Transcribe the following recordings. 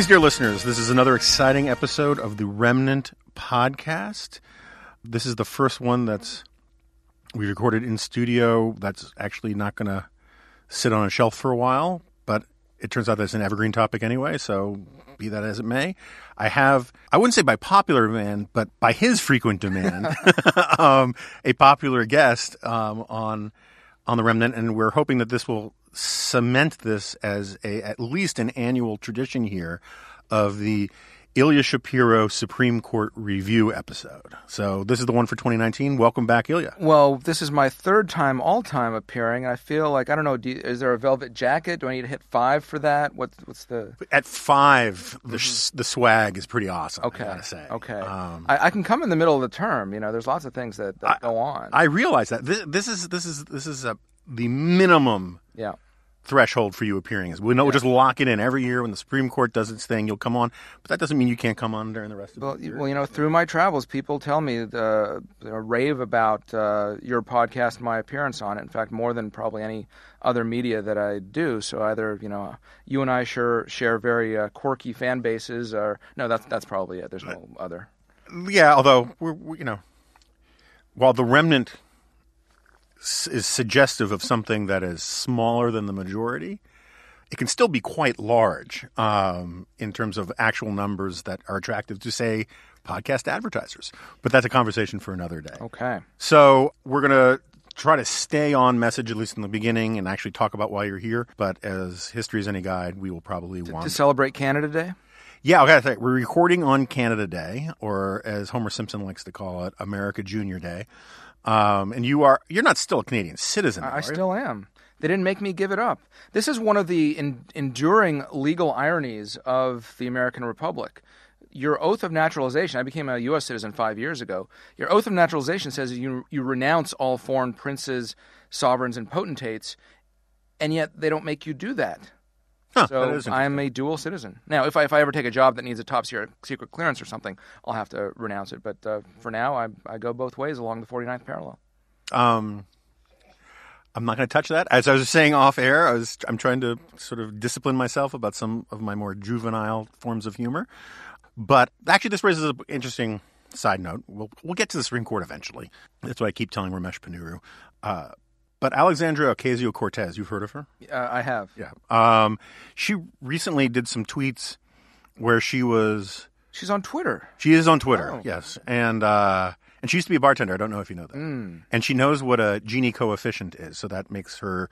Greetings, dear listeners. This is another exciting episode of the Remnant podcast. This is the first one that's we recorded in studio. That's actually not going to sit on a shelf for a while, but it turns out that's an evergreen topic anyway. So be that as it may, I have I wouldn't say by popular demand, but by his frequent demand, um, a popular guest um, on on the Remnant, and we're hoping that this will cement this as a at least an annual tradition here of the Ilya Shapiro Supreme Court review episode. So this is the one for 2019. Welcome back, Ilya. Well, this is my third time all time appearing, and I feel like I don't know. Do you, is there a velvet jacket? Do I need to hit five for that? What's what's the? At five, the sh- the swag is pretty awesome. Okay. I gotta say. Okay. Um, I, I can come in the middle of the term. You know, there's lots of things that, that go on. I realize that this, this is this is this is a, the minimum yeah. threshold for you appearing is. We know we'll just lock it in every year when the Supreme Court does its thing. You'll come on, but that doesn't mean you can't come on during the rest of Well, the year. well, you know, through my travels, people tell me the uh, rave about uh, your podcast, my appearance on it. In fact, more than probably any other media that I do. So either you know, you and I share share very uh, quirky fan bases, or no, that's that's probably it. There's no other. Yeah, although we're, we you know, while the remnant is suggestive of something that is smaller than the majority, it can still be quite large um, in terms of actual numbers that are attractive to, say, podcast advertisers. But that's a conversation for another day. Okay. So we're going to try to stay on message, at least in the beginning, and actually talk about why you're here. But as history is any guide, we will probably want To celebrate Canada Day. yeah, okay. We're recording on Canada Day, or as Homer Simpson likes to call it, America Junior Day. Um, and you are you're not still a Canadian citizen. I, I still am. They didn't make me give it up. This is one of the en- enduring legal ironies of the American Republic. Your oath of naturalization, I became a U.S. citizen five years ago. Your oath of naturalization says you, you renounce all foreign princes, sovereigns, and potentates, and yet they don't make you do that. Huh, So I'm a dual citizen. Now, if I, if I ever take a job that needs a top secret, secret clearance or something, I'll have to renounce it. But uh, for now, I, I go both ways along the 49th parallel. Um, I'm not going to touch that. As I was saying off air, I was I'm trying to sort of discipline myself about some of my more juvenile forms of humor. But actually, this raises an interesting side note. We'll we'll get to the Supreme Court eventually. That's what I keep telling Ramesh Ponnuru. Uh, but Alexandria Ocasio Cortez, you've heard of her? Uh, I have. Yeah. Um, she recently did some tweets where she was. She's on Twitter. She is on Twitter, Oh. yes, and uh, and she used to be a bartender. I don't know if you know that. And she knows what a Gini coefficient is, so that makes her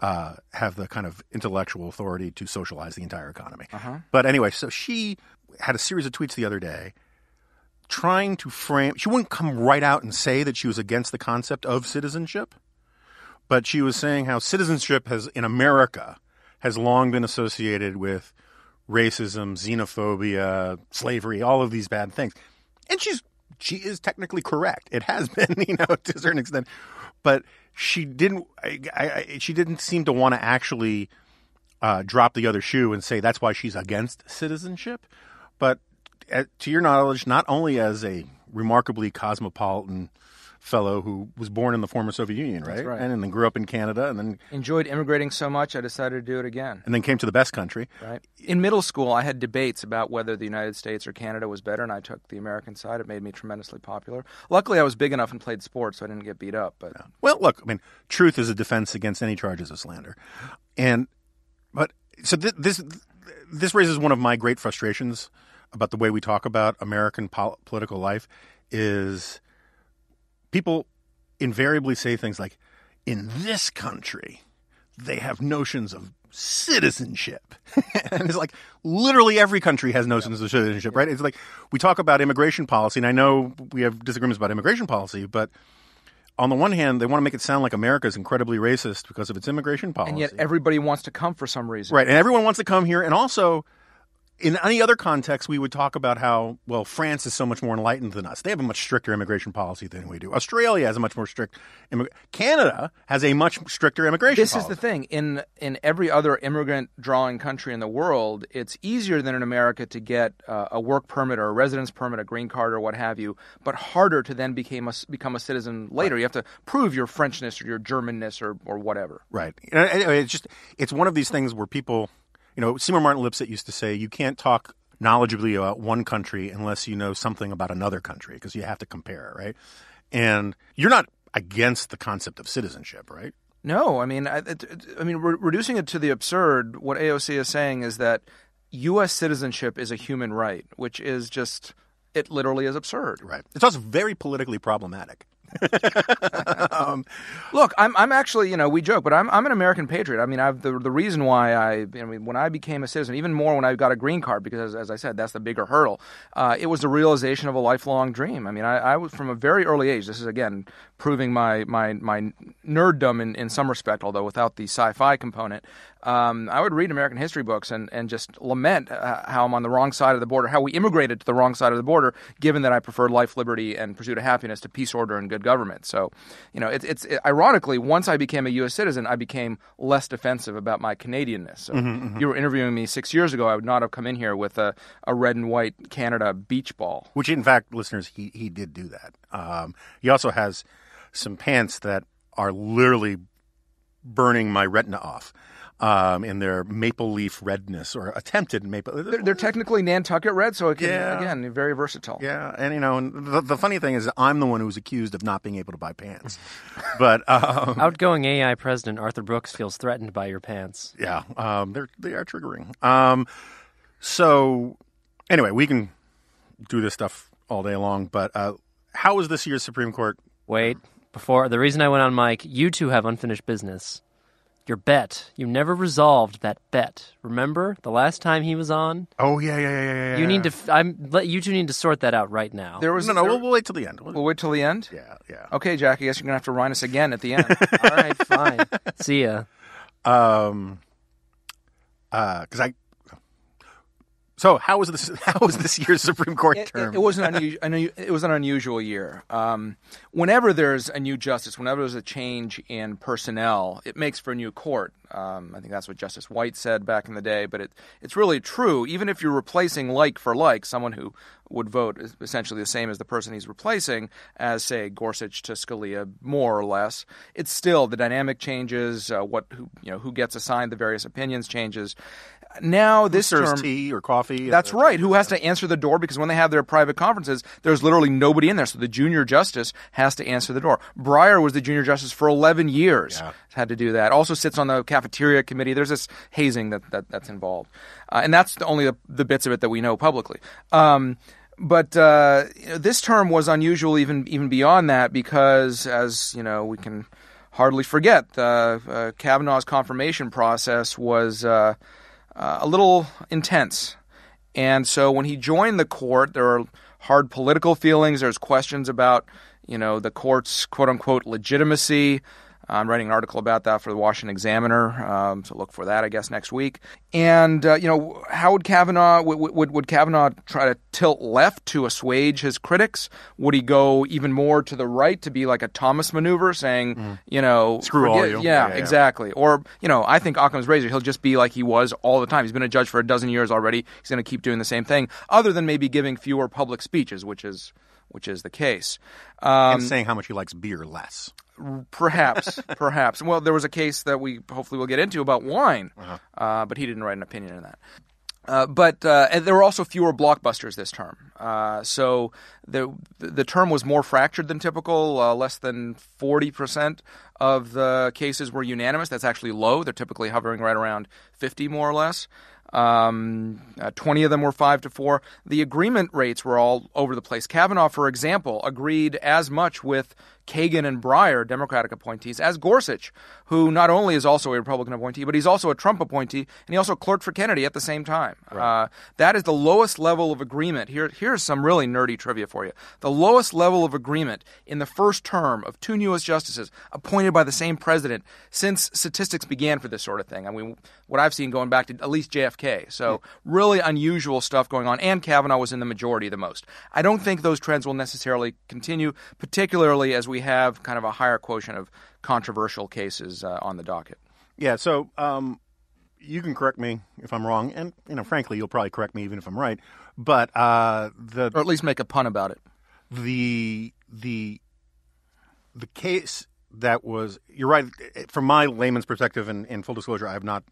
uh, have the kind of intellectual authority to socialize the entire economy. But anyway, so she had a series of tweets the other day trying to frame. She wouldn't come right out and say that she was against the concept of citizenship, but she was saying how citizenship has in America has long been associated with racism, xenophobia, slavery, all of these bad things. And she's she is technically correct. It has been, you know, to a certain extent, but she didn't. I, I, she didn't seem to want to actually uh, drop the other shoe and say that's why she's against citizenship. But uh, to your knowledge, not only as a remarkably cosmopolitan fellow who was born in the former Soviet Union, right? right. And, then grew up in Canada, and then Enjoyed immigrating so much, I decided to do it again. and then came to the best country. Right. In middle school, I had debates about whether the United States or Canada was better, and I took the American side. It made me tremendously popular. Luckily, I was big enough and played sports, so I didn't get beat up. But Well, look, I mean, truth is a defense against any charges of slander, and but so th- this this raises one of my great frustrations about the way we talk about American pol- political life is people invariably say things like, in this country, they have notions of citizenship. and it's like literally every country has notions of citizenship, right? It's like we talk about immigration policy, and I know we have disagreements about immigration policy, but on the one hand, they want to make it sound like America is incredibly racist because of its immigration policy. And yet everybody wants to come for some reason. Right, and everyone wants to come here, and also in any other context, we would talk about how well France is so much more enlightened than us. They have a much stricter immigration policy than we do. Australia has a much more strict. Immig- Canada has a much stricter immigration. This policy. is the thing. In in every other immigrant drawing country in the world, it's easier than in America to get uh, a work permit or a residence permit, a green card or what have you, but harder to then become a, become a citizen later. You have to prove your Frenchness or your Germanness or, or whatever. Right. It's just it's one of these things where people, you know, Seymour Martin Lipset used to say, you can't talk knowledgeably about one country unless you know something about another country because you have to compare, right? And you're not against the concept of citizenship, right? No, I mean, I, it, I mean, re- reducing it to the absurd. What AOC is saying is that U.S. citizenship is a human right, which is just it literally is absurd. Right. It's also very politically problematic. Look, I'm I'm actually you know we joke, but I'm I'm an American patriot. I mean, I've the the reason why I, I mean when I became a citizen, even more when I got a green card, because as, as I said, that's the bigger hurdle. Uh, it was the realization of a lifelong dream. I mean, I, I was from a very early age. This is again proving my my my nerddom in, in some respect, although without the sci-fi component. Um, I would read American history books and, and just lament uh, how I'm on the wrong side of the border, how we immigrated to the wrong side of the border, given that I preferred life, liberty, and pursuit of happiness to peace, order, and good government. So, you know, it, it's it, ironically, once I became a U.S. citizen, I became less defensive about my Canadianness. So, if you were interviewing me six years ago, I would not have come in here with a, a red and white Canada beach ball. Which, in fact, listeners, he he did do that. Um, he also has some pants that are literally burning my retina off um, in their maple leaf redness or attempted maple. They're, they're technically Nantucket red, so it can, Yeah. again, very versatile. Yeah, and you know, and the, the funny thing is, I'm the one who was accused of not being able to buy pants. But um, Outgoing AEI President Arthur Brooks feels threatened by your pants. yeah, um, they're they are triggering. Um, so anyway, we can do this stuff all day long. But uh, how was this year's Supreme Court? Wait, before the reason I went on mic, you two have unfinished business. Your bet. You never resolved that bet. Remember the last time he was on? Oh yeah, yeah, yeah, yeah. yeah. You need to. f- I'm. Let you two need to sort that out right now. There was No, no, there- we'll, we'll wait till the end. We'll- we'll wait till the end. yeah, yeah. Okay, Jack. I guess you're gonna have to remind us again at the end. All right, fine. See ya. Um, Uh. because I. So how was this? How was this year's Supreme Court It, term? it, it was an unusual. It was an unusual year. Um, whenever there's a new justice, whenever there's a change in personnel, it makes for a new court. Um, I think that's what Justice White said back in the day. But it, it's really true. Even if you're replacing like for like, someone who would vote essentially the same as the person he's replacing, as say Gorsuch to Scalia, more or less, it's still the dynamic changes. Uh, what who you know who gets assigned the various opinions changes. Now this serves term, tea or coffee. that's Uh, right. Who has to answer the door? Because when they have their private conferences, there's literally nobody in there. So the junior justice has to answer the door. Breyer was the junior justice for 11 years. Had to do that. Also sits on the cafeteria committee. There's this hazing that, that that's involved, uh, and that's the, only the, the bits of it that we know publicly. Um, but uh, this term was unusual even even beyond that because, as you know, we can hardly forget uh, uh, Kavanaugh's confirmation process was uh, a little intense. And so when he joined the court, there are hard political feelings. There's questions about, you know, the court's quote unquote legitimacy. I'm writing an article about that for the Washington Examiner, um, so look for that, I guess, next week. And uh, you know, how would Kavanaugh would, would would Kavanaugh try to tilt left to assuage his critics? Would he go even more to the right to be like a Thomas maneuver, saying, you know. Screw all you. Yeah, Yeah, yeah. exactly. Or you know, I think Occam's razor. He'll just be like he was all the time. He's been a judge for a dozen years already. He's going to keep doing the same thing, other than maybe giving fewer public speeches, which is which is the case. Um, and saying how much he likes beer less. Perhaps, perhaps. Well, there was a case that we hopefully will get into about wine, uh, but he didn't write an opinion in that. Uh, but uh, and there were also fewer blockbusters this term, uh, so the the term was more fractured than typical. Uh, less than forty percent of the cases were unanimous. That's actually low. They're typically hovering right around fifty, more or less. Um, uh, 20 of them were 5 to 4. The agreement rates were all over the place. Kavanaugh, for example, agreed as much with Kagan and Breyer, Democratic appointees, as Gorsuch, who not only is also a Republican appointee, but he's also a Trump appointee, and he also clerked for Kennedy at the same time. Right. Uh, that is the lowest level of agreement. Here, here's some really nerdy trivia for you. The lowest level of agreement in the first term of two newest justices appointed by the same president since statistics began for this sort of thing. I mean, what I've seen going back to at least JFK. So, really unusual stuff going on, and Kavanaugh was in the majority the most. I don't think those trends will necessarily continue, particularly as we have kind of a higher quotient of controversial cases uh, on the docket. Yeah, so um, you can correct me if I'm wrong, and you know, frankly, you'll probably correct me even if I'm right. But uh, the or at least make a pun about it. The the the case that was you're right from my layman's perspective, and, in full disclosure, I have not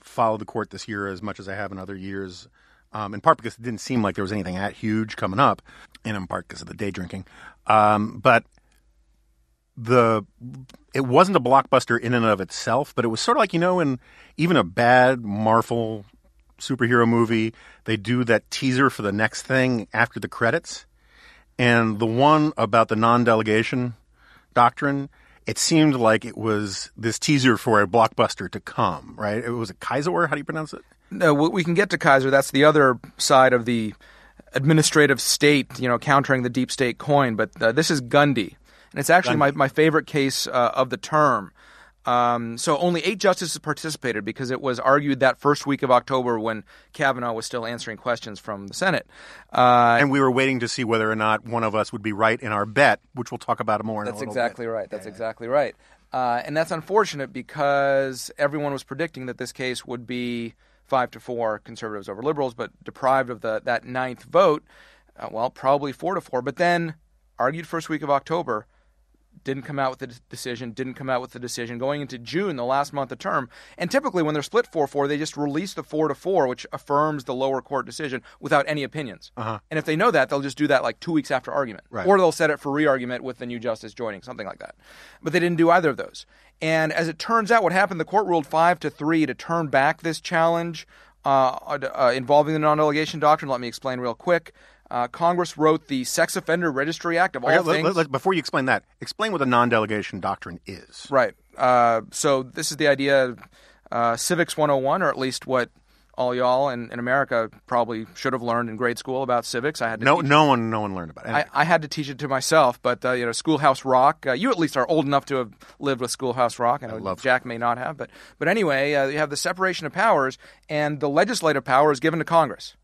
followed the court this year as much as I have in other years. Um, in part because it didn't seem like there was anything that huge coming up, and in part because of the day drinking. Um, but the it wasn't a blockbuster in and of itself, but it was sort of like you know, in even a bad Marvel superhero movie, they do that teaser for the next thing after the credits, and the one about the non-delegation doctrine. It seemed like it was this teaser for a blockbuster to come, right? It was a Kisor. How do you pronounce it? No, we can get to Kisor. That's the other side of the administrative state, you know, countering the deep state coin. But uh, this is Gundy and it's actually my, my favorite case uh, of the term. Um, so only eight justices participated because it was argued that first week of October when Kavanaugh was still answering questions from the Senate. Uh, and we were waiting to see whether or not one of us would be right in our bet, which we'll talk about more. That's exactly bit. right. That's yeah. exactly right. Uh, and that's unfortunate because everyone was predicting that this case would be five to four conservatives over liberals, but deprived of the that ninth vote. Uh, well, probably four to four. But then argued first week of October didn't come out with a decision, didn't come out with a decision going into June, the last month of term. And typically, when they're split 4 4, they just release the 4 to 4, which affirms the lower court decision without any opinions. Uh-huh. And if they know that, they'll just do that like two weeks after argument. Right. Or they'll set it for re argument with the new justice joining, something like that. But they didn't do either of those. And as it turns out, what happened, the court ruled 5 to 3 to turn back this challenge uh, uh, involving the non delegation doctrine. Let me explain real quick. Uh, Congress wrote the Sex Offender Registry Act of all okay, things. Let, let, before you explain that, explain what the non-delegation doctrine is. Right. Uh, so this is the idea, uh, civics 101, or at least what all y'all in, in America probably should have learned in grade school about civics. I had to no, no one, no one learned about it. I, I, had to teach it to myself, but uh, you know, Schoolhouse Rock. Uh, you at least are old enough to have lived with Schoolhouse Rock. I know I love Jack may not have, but but anyway, uh, you have the separation of powers, and the legislative power is given to Congress.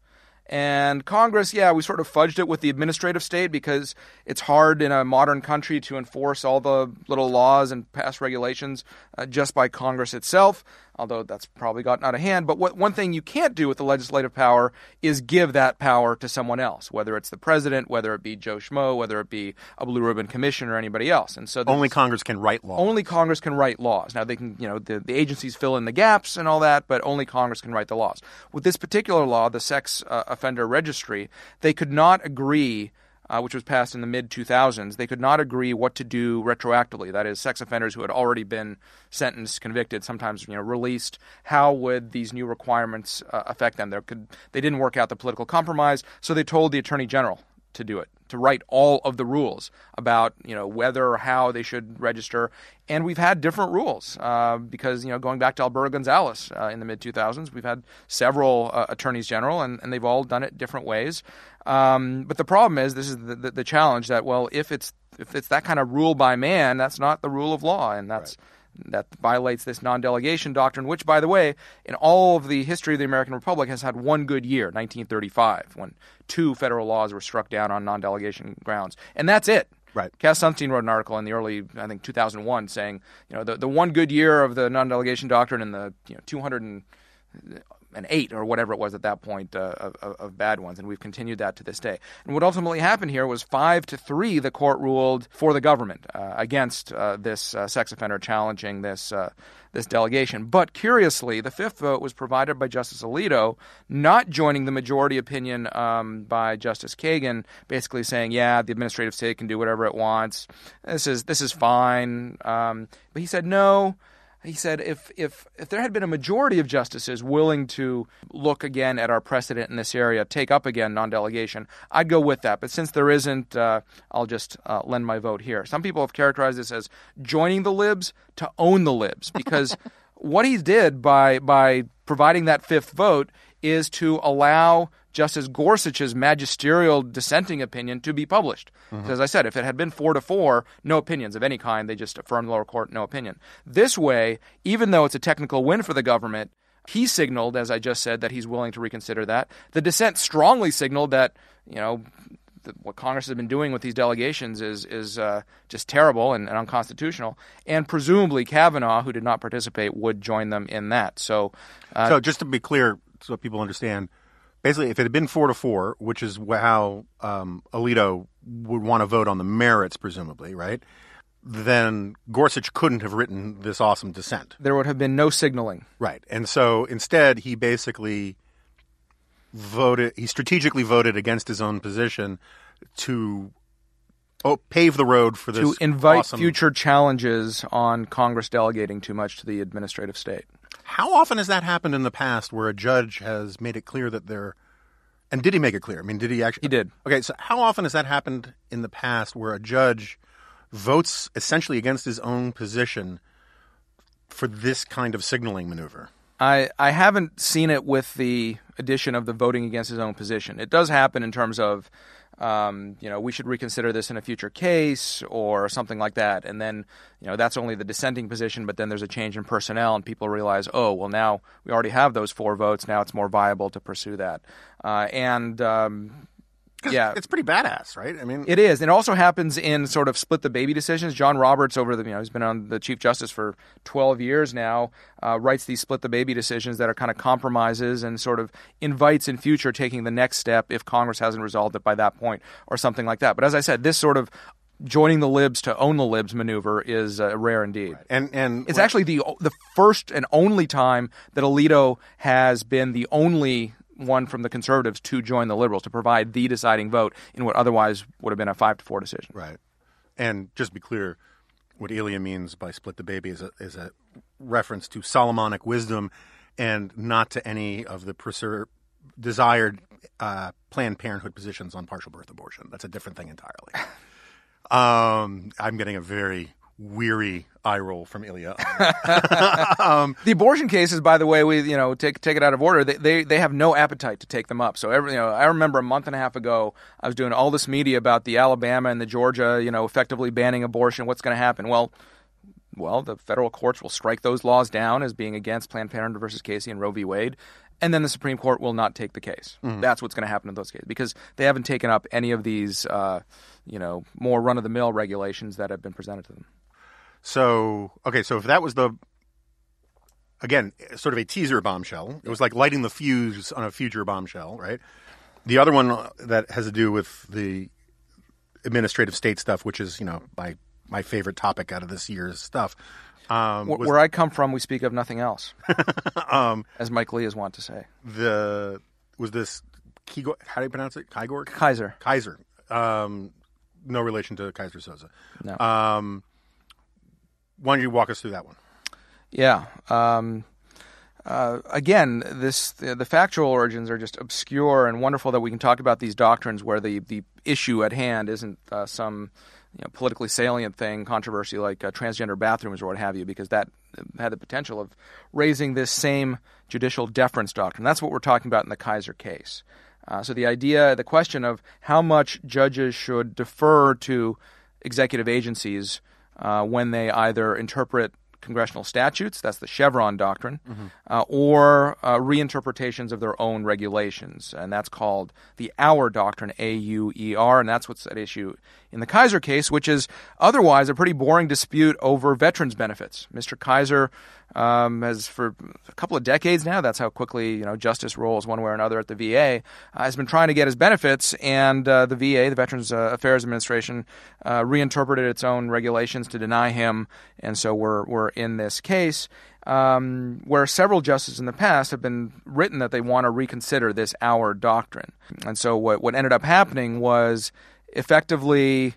And Congress, yeah, we sort of fudged it with the administrative state because it's hard in a modern country to enforce all the little laws and pass regulations uh, just by Congress itself although that's probably gotten out of hand. But what, one thing you can't do with the legislative power is give that power to someone else, whether it's the president, whether it be Joe Schmo, whether it be a blue ribbon commission or anybody else. And so only Congress can write laws. Only Congress can write laws. Now they can, you know, the, the agencies fill in the gaps and all that, but only Congress can write the laws. With this particular law, the sex uh, offender registry, they could not agree uh, which was passed in the mid 2000s, they could not agree what to do retroactively. That is, sex offenders who had already been sentenced, convicted, sometimes you know released. How would these new requirements uh, affect them? There could they didn't work out the political compromise, so they told the attorney general to do it to write all of the rules about you know whether or how they should register. And we've had different rules uh, because you know going back to Alberto Gonzales uh, in the mid 2000s we've had several uh, attorneys general and, and they've all done it different ways. Um, but the problem is this is the, the, the, challenge that well if it's if it's that kind of rule by man that's not the rule of law and that's right that violates this non-delegation doctrine, which, by the way, in all of the history of the American Republic, has had one good year, 1935, when two federal laws were struck down on non-delegation grounds, and that's it. Right. Cass Sunstein wrote an article in the early, I think, 2001, saying, you know, the, the one good year of the non-delegation doctrine and the you know 200 and an eight or whatever it was at that point uh, of, of, bad ones, and we've continued that to this day. And what ultimately happened here was five to three. The court ruled for the government uh, against uh, this uh, sex offender challenging this uh, this delegation. But curiously, the fifth vote was provided by Justice Alito, not joining the majority opinion um, by Justice Kagan, basically saying, "Yeah, the administrative state can do whatever it wants. This is this is fine." Um, but he said, "No." He said if if if there had been a majority of justices willing to look again at our precedent in this area, take up again non-delegation, I'd go with that. But since there isn't, uh, I'll just uh, lend my vote here. Some people have characterized this as joining the libs to own the libs because what he did by by providing that fifth vote is to allow Justice Gorsuch's magisterial dissenting opinion to be published. So as I said, if it had been four to four, no opinions of any kind, they just affirmed the lower court, no opinion. This way, even though it's a technical win for the government, he signaled, as I just said, that he's willing to reconsider that. The dissent strongly signaled that, you know, th- what Congress has been doing with these delegations is is uh, just terrible and, and unconstitutional. And presumably Kavanaugh, who did not participate, would join them in that. So, uh, so just to be clear, so people understand, basically, if it had been four to four, which is how um, Alito would want to vote on the merits, presumably, right? Then Gorsuch couldn't have written this awesome dissent, there would have been no signaling. right? And so instead, he basically voted. He strategically voted against his own position to oh, pave the road for this to invite awesome- future challenges on Congress delegating too much to the administrative state. How often has that happened in the past where a judge has made it clear that they're and did he make it clear? I mean, did he actually He did. Okay, so how often has that happened in the past where a judge votes essentially against his own position for this kind of signaling maneuver? I, I haven't seen it with the addition of the voting against his own position. It does happen in terms of, um, you know, we should reconsider this in a future case or something like that. And then, you know, that's only the dissenting position, but then there's a change in personnel and people realize, oh, well, now we already have those four votes. Now it's more viable to pursue that. Uh, and, um, Yeah. it's pretty badass, right? I mean, It is. It also happens in sort of split the baby decisions. John Roberts, over the, you know, he's been on the Chief Justice for 12 years now, uh, writes these split the baby decisions that are kind of compromises and sort of invites in future taking the next step if Congress hasn't resolved it by that point or something like that. But as I said, this sort of joining the libs to own the libs maneuver is uh, rare indeed. and and It's actually the the first and only time that Alito has been the only one from the conservatives to join the liberals to provide the deciding vote in what otherwise would have been a five to four decision. right. And just to be clear, what Ilya means by split the baby is a, is a reference to Solomonic wisdom and not to any of the preser- desired uh, Planned Parenthood positions on partial birth abortion. That's a different thing entirely. um, I'm getting a very weary eye roll from Ilya. The abortion cases, by the way, we you know take take it out of order. They, they they have no appetite to take them up. So every you know, I remember a month and a half ago, I was doing all this media about the Alabama and the Georgia, you know, effectively banning abortion. What's going to happen? Well. Well, the federal courts will strike those laws down as being against Planned Parenthood versus Casey and Roe v. Wade, and then the Supreme Court will not take the case. That's what's going to happen in those cases because they haven't taken up any of these, uh, you know, more run-of-the-mill regulations that have been presented to them. So, okay, so if that was the again, sort of a teaser bombshell, it was like lighting the fuse on a future bombshell, right? The other one that has to do with the administrative state stuff, which is, you know, my my favorite topic out of this year's stuff. Um, was Where I come from, we speak of nothing else, as Mike Lee is wont to say. the was this Kigor, how do you pronounce it? Kygor? Kisor. Kisor. Um, no relation to Keyser Soze. No. Um, why don't you walk us through that one? Yeah. Um, uh, again, this the, the factual origins are just obscure and wonderful that we can talk about these doctrines where the, the issue at hand isn't uh, some you know, politically salient thing, controversy like uh, transgender bathrooms or what have you, because that had the potential of raising this same judicial deference doctrine. That's what we're talking about in the Kisor case. Uh, so the idea, the question of how much judges should defer to executive agencies uh, when they either interpret congressional statutes, that's the Chevron doctrine, uh, or uh, reinterpretations of their own regulations. And that's called the Auer doctrine, A U E R, and that's what's at issue in the Kisor case, which is otherwise a pretty boring dispute over veterans' benefits. Mr. Kisor um, has, for a couple of decades now, that's how quickly you know justice rolls one way or another at the VA, uh, has been trying to get his benefits, and uh, the VA, the Veterans uh, Affairs Administration, uh, reinterpreted its own regulations to deny him, and so we're we're in this case. Um, where several justices in the past have been written that they want to reconsider this Auer doctrine. And so what, what ended up happening was effectively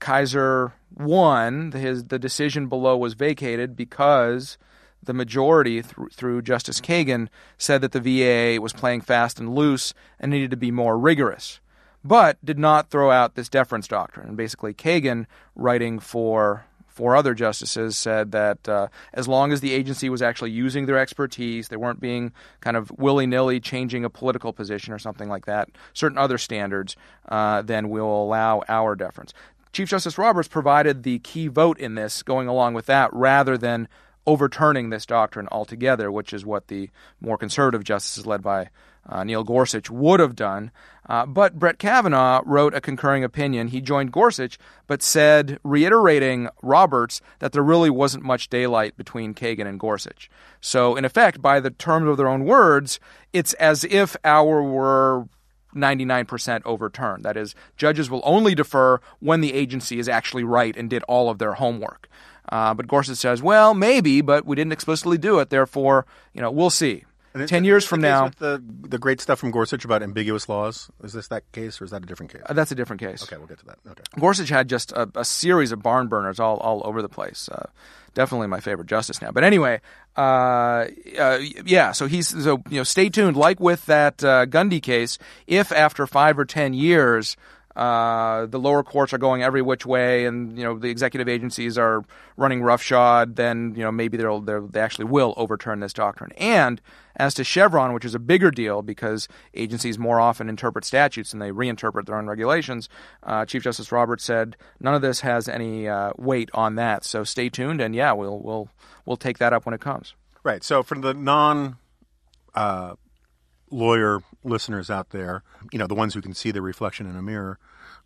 Kisor won. His the decision below was vacated because the majority through, through Justice Kagan said that the VA was playing fast and loose and needed to be more rigorous, but did not throw out this deference doctrine. And basically, Kagan, writing for four other justices, said that uh, as long as the agency was actually using their expertise, they weren't being kind of willy nilly changing a political position or something like that, certain other standards, uh, then we'll allow Auer deference. Chief Justice Roberts provided the key vote in this, going along with that, rather than overturning this doctrine altogether, which is what the more conservative justices led by uh, Neil Gorsuch would have done. Uh, but Brett Kavanaugh wrote a concurring opinion. He joined Gorsuch, but said, reiterating Roberts, that there really wasn't much daylight between Kagan and Gorsuch. So, in effect, by the terms of their own words, it's as if Auer were 99% overturned. That is, judges will only defer when the agency is actually right and did all of their homework. Uh, but Gorsuch says, well, maybe, but we didn't explicitly do it. Therefore, you know, we'll see. Ten years from now, the the great stuff from Gorsuch about ambiguous laws is this that case or is that a different case? uh, that's a different case. Okay, we'll get to that. Okay. Gorsuch had just a, a series of barn burners all, all over the place. Uh, definitely my favorite justice now. But anyway, uh, uh, yeah. So he's so you know, stay tuned. Like with that uh, Gundy case, if after five or ten years. Uh, the lower courts are going every which way, and you know the executive agencies are running roughshod. Then you know maybe they'll, they'll they actually will overturn this doctrine. And as to Chevron, which is a bigger deal because agencies more often interpret statutes and they reinterpret their own regulations, uh, Chief Justice Roberts said none of this has any uh, weight on that. So stay tuned, and yeah, we'll we'll we'll take that up when it comes. Right. So for the non uh, lawyer listeners out there, you know, the ones who can see the reflection in a mirror,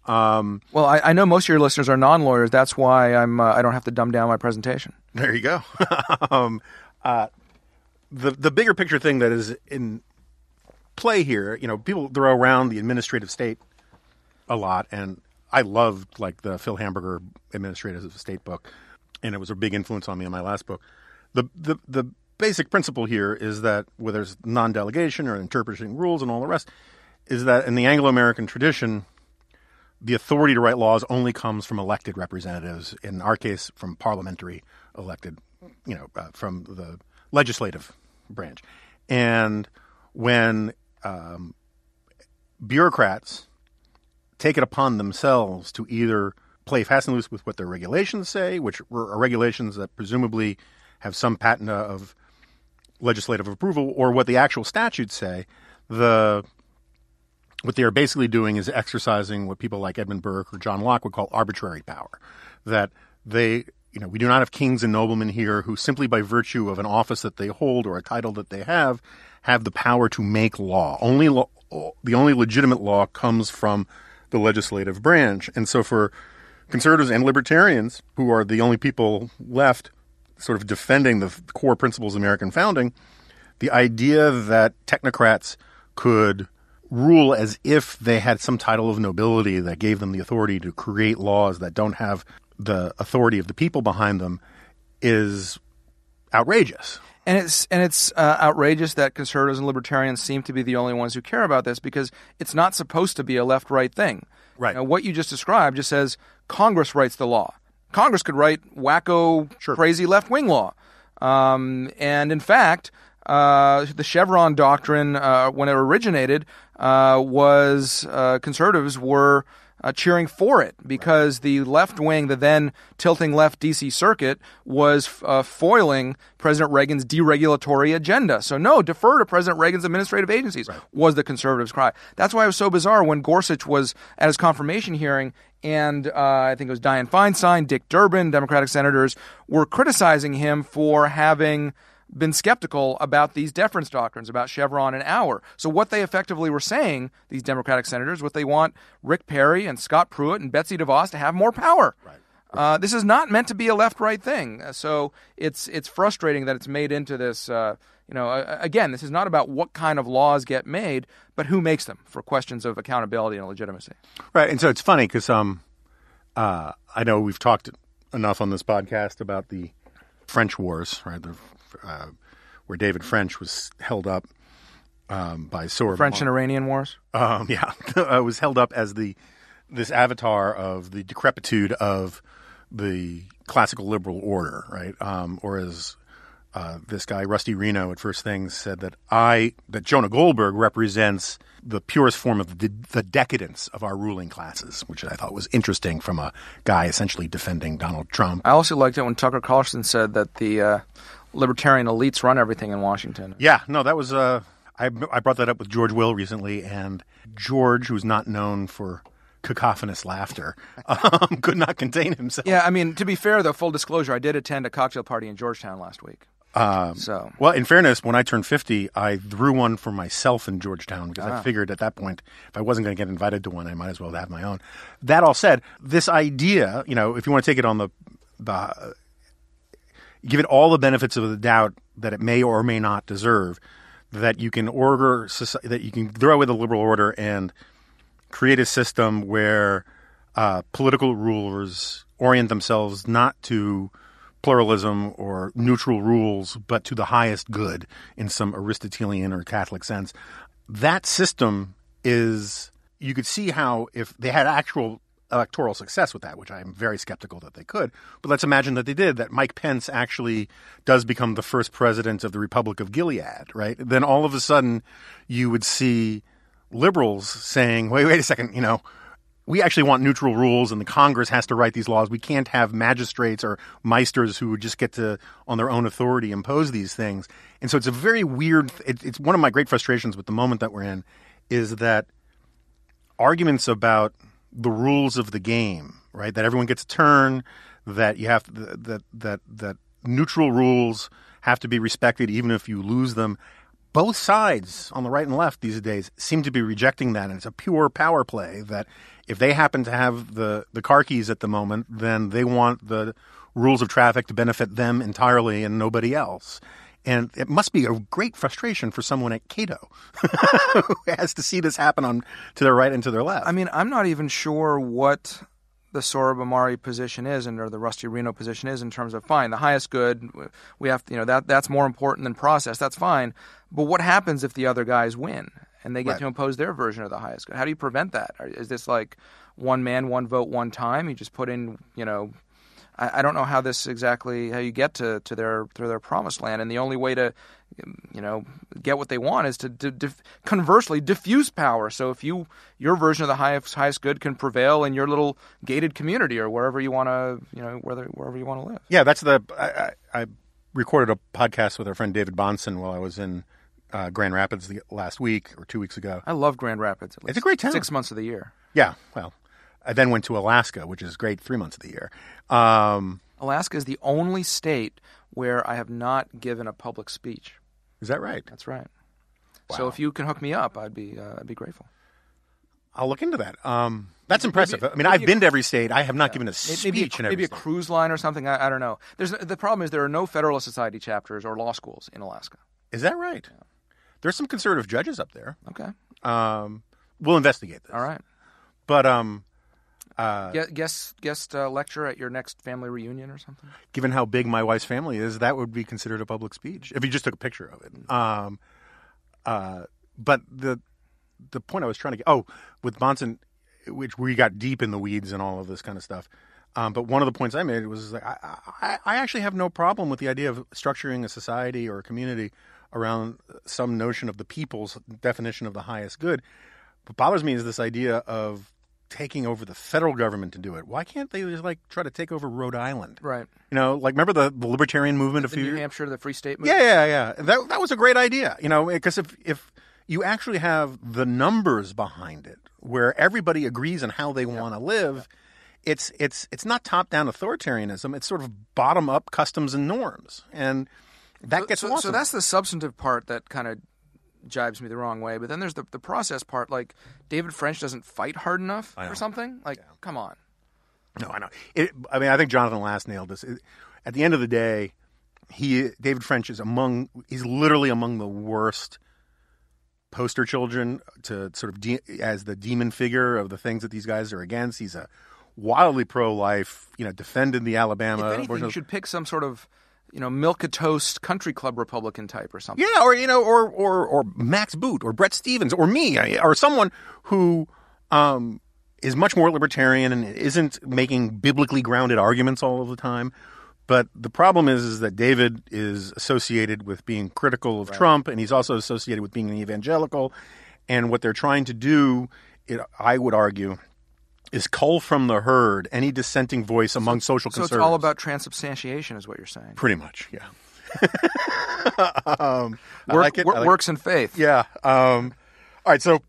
um, Well, I, I know most of your listeners are non-lawyers. That's why I'm uh, I don't have to dumb down my presentation. there you go. um, uh, the the bigger picture thing that is in play here, you know, people throw around the administrative state a lot, and I loved like the Phil Hamburger administrative state book, and it was a big influence on me in my last book. The the the basic principle here is that whether it's non-delegation or interpreting rules and all the rest, is that in the Anglo-American tradition, the authority to write laws only comes from elected representatives. In our case, from parliamentary elected, you know, uh, from the legislative branch. And when um, bureaucrats take it upon themselves to either play fast and loose with what their regulations say, which are regulations that presumably have some patina of legislative approval, or what the actual statutes say, the what they are basically doing is exercising what people like Edmund Burke or John Locke would call arbitrary power. That they, you know, we do not have kings and noblemen here who simply by virtue of an office that they hold or a title that they have, have the power to make law. Only law, the only legitimate law comes from the legislative branch. And so for conservatives and libertarians, who are the only people left sort of defending the core principles of American founding, the idea that technocrats could rule as if they had some title of nobility that gave them the authority to create laws that don't have the authority of the people behind them is outrageous. And it's and it's uh, outrageous that conservatives and libertarians seem to be the only ones who care about this because it's not supposed to be a left-right thing. Right. Now, what you just described just says Congress writes the law. Congress could write wacko, crazy left-wing law. Um, and in fact, uh, the Chevron doctrine, uh, when it originated, uh, was uh, conservatives were uh, cheering for it because the left wing, the then tilting left DC circuit, was uh, foiling President Reagan's deregulatory agenda. So, no, defer to President Reagan's administrative agencies was the conservatives' cry. That's why it was so bizarre when Gorsuch was at his confirmation hearing and uh, I think it was Dianne Feinstein, Dick Durbin, Democratic senators were criticizing him for having been skeptical about these deference doctrines, about Chevron and Auer. So what they effectively were saying, these Democratic senators, what they want Rick Perry and Scott Pruitt and Betsy DeVos to have more power. Right. Uh, this is not meant to be a left-right thing. So it's it's frustrating that it's made into this. Uh, you know, again, this is not about what kind of laws get made, but who makes them for questions of accountability and legitimacy. Right, and so it's funny because um, uh, I know we've talked enough on this podcast about the French wars, right? The, uh, where David French was held up um, by sword. French and Iranian wars. Um, yeah, uh, was held up as the this avatar of the decrepitude of the classical liberal order, right? Um, or as uh, this guy Rusty Reno at First Things said that I that Jonah Goldberg represents the purest form of the, the decadence of our ruling classes, which I thought was interesting from a guy essentially defending Donald Trump. I also liked it when Tucker Carlson said that the uh, libertarian elites run everything in Washington. Yeah, no, that was uh, I I brought that up with George Will recently, and George, who's not known for cacophonous laughter, um, could not contain himself. Yeah, I mean, to be fair, though, full disclosure, I did attend a cocktail party in Georgetown last week. Um, so, Well, in fairness, when I turned 50, I threw one for myself in Georgetown because I figured at that point, if I wasn't going to get invited to one, I might as well have my own. That all said, this idea, you know, if you want to take it on the, the give it all the benefits of the doubt that it may or may not deserve, that you can order, that you can throw away the liberal order and create a system where uh, political rulers orient themselves not to pluralism or neutral rules, but to the highest good in some Aristotelian or Catholic sense. That system is, you could see how if they had actual electoral success with that, which I'm very skeptical that they could, but let's imagine that they did, that Mike Pence actually does become the first president of the Republic of Gilead, right? Then all of a sudden you would see liberals saying, wait, wait a second, you know, we actually want neutral rules and the Congress has to write these laws. We can't have magistrates or meisters who just get to, on their own authority, impose these things. And so it's a very weird, it, it's one of my great frustrations with the moment that we're in is that arguments about the rules of the game, right? That everyone gets a turn, that you have that that that neutral rules have to be respected even if you lose them. Both sides on the right and left these days seem to be rejecting that, and it's a pure power play. That if they happen to have the the car keys at the moment, then they want the rules of traffic to benefit them entirely and nobody else. And it must be a great frustration for someone at Cato who has to see this happen on to their right and to their left. I mean, I'm not even sure what the Sohrab Ahmari position is and or the Rusty Reno position is in terms of fine, the highest good, we have to, you know, that that's more important than process. That's fine. But what happens if the other guys win and they get Right. to impose their version of the highest good? How do you prevent that? Is this like one man, one vote, one time? You just put in, you know, I, I don't know how this exactly how you get to, to their to their promised land, and the only way to you know get what they want is to, to dif- conversely diffuse power. So if you your version of the highest highest good can prevail in your little gated community or wherever you want to you know whether wherever you want to live. Yeah, that's the. I, I, I recorded a podcast with our friend David Bahnsen while I was in uh, Grand Rapids the, last week or two weeks ago. I love Grand Rapids. at It's a great town. Six months of the year. Yeah, well, I then went to Alaska, which is great three months of the year. Um, Alaska is the only state where I have not given a public speech. is that right? That's right. Wow. So if you can hook me up, I'd be uh, I'd be grateful. I'll look into that. Um, that's Maybe- impressive. I mean, I've you- been to every state. I have not given a speech maybe a, in every maybe a state. cruise line or something. I, I don't know. There's the problem is there are no Federalist Society chapters or law schools in Alaska. Is that right? There's some conservative judges up there. Okay, Um, we'll investigate this. all right. But um, uh, Gue- guest guest uh, lecture at your next family reunion or something. given how big my wife's family is, that would be considered a public speech if you just took a picture of it. Um, uh, but the the point I was trying to get oh with Bahnsen, which we got deep in the weeds and all of this kind of stuff. Um, but one of the points I made was like, I, I, I actually have no problem with the idea of structuring a society or a community around some notion of the people's definition of the highest good. What bothers me is this idea of taking over the federal government to do it. Why can't they just like try to take over Rhode Island? Right. You know, like remember the, the libertarian movement a The few New years Hampshire, the Free State movement. yeah, yeah. Yeah. That that was a great idea. You know, because if if you actually have the numbers behind it, where everybody agrees on how they want to live, it's it's it's not top down authoritarianism. It's sort of bottom up customs and norms, and that gets so, lost. so that's the substantive part that kind of jibes me the wrong way. But then there's the the process part. Like David French doesn't fight hard enough or something. Like, come on. no, I know. It, I mean, I think Jonathan Last nailed this. It- at the end of the day, he David French is among he's literally among the worst poster children to sort of de- as the demon figure of the things that these guys are against. He's a wildly pro-life, you know, defended the Alabama. If anything, you should pick some sort of you know milk a toast country club Republican type or something. yeah, or you know, or or or Max Boot or Bret Stephens or me or someone who um, is much more libertarian and isn't making biblically grounded arguments all of the time. But the problem is, is that David is associated with being critical of Trump, and he's also associated with being an evangelical. And what they're trying to do, it, I would argue, is cull from the herd any dissenting voice among social So it's conservatives. all about transubstantiation, is what you're saying. pretty much, yeah. um, I Work, like it. wor- I like- works in faith. yeah. Um, all right. So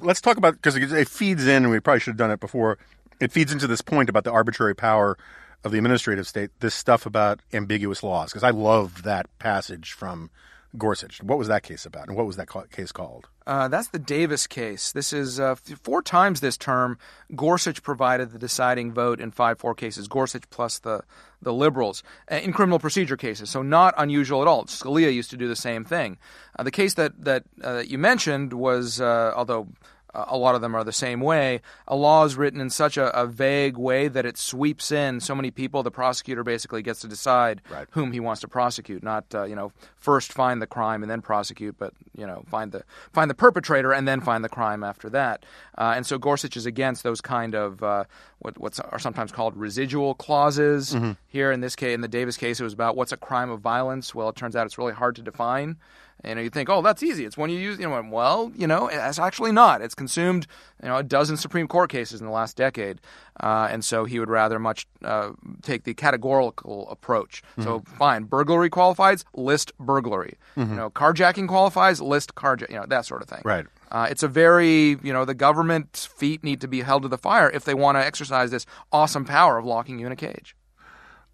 let's talk about because it feeds in, and we probably should have done it before. It feeds into this point about the arbitrary power of the administrative state. This stuff about ambiguous laws, because I love that passage from Gorsuch. What was that case about, and what was that ca- case called? Uh, that's the Davis case. This is uh, four times this term. Gorsuch provided the deciding vote in five four cases. Gorsuch plus the the liberals uh, in criminal procedure cases. So not unusual at all. Scalia used to do the same thing. Uh, the case that that uh, you mentioned was, although. A lot of them are the same way. A law is written in such a, a vague way that it sweeps in so many people. The prosecutor basically gets to decide Right. whom he wants to prosecute, not uh, you know first find the crime and then prosecute, but you know find the find the perpetrator and then find the crime after that. Uh, and so Gorsuch is against those kind of uh, what what's are sometimes called residual clauses. Here in this case, in the Davis case, it was about what's a crime of violence. Well, it turns out it's really hard to define. You know, you think, oh, that's easy. It's when you use, you know, well, you know, it's actually not. It's consumed, you know, a dozen Supreme Court cases in the last decade, uh, and so he would rather much uh, take the categorical approach. So, fine, burglary qualifies, list burglary. You know, carjacking qualifies, list carjack. You know, that sort of thing. Right. Uh, it's a very, you know, the government's feet need to be held to the fire if they want to exercise this awesome power of locking you in a cage.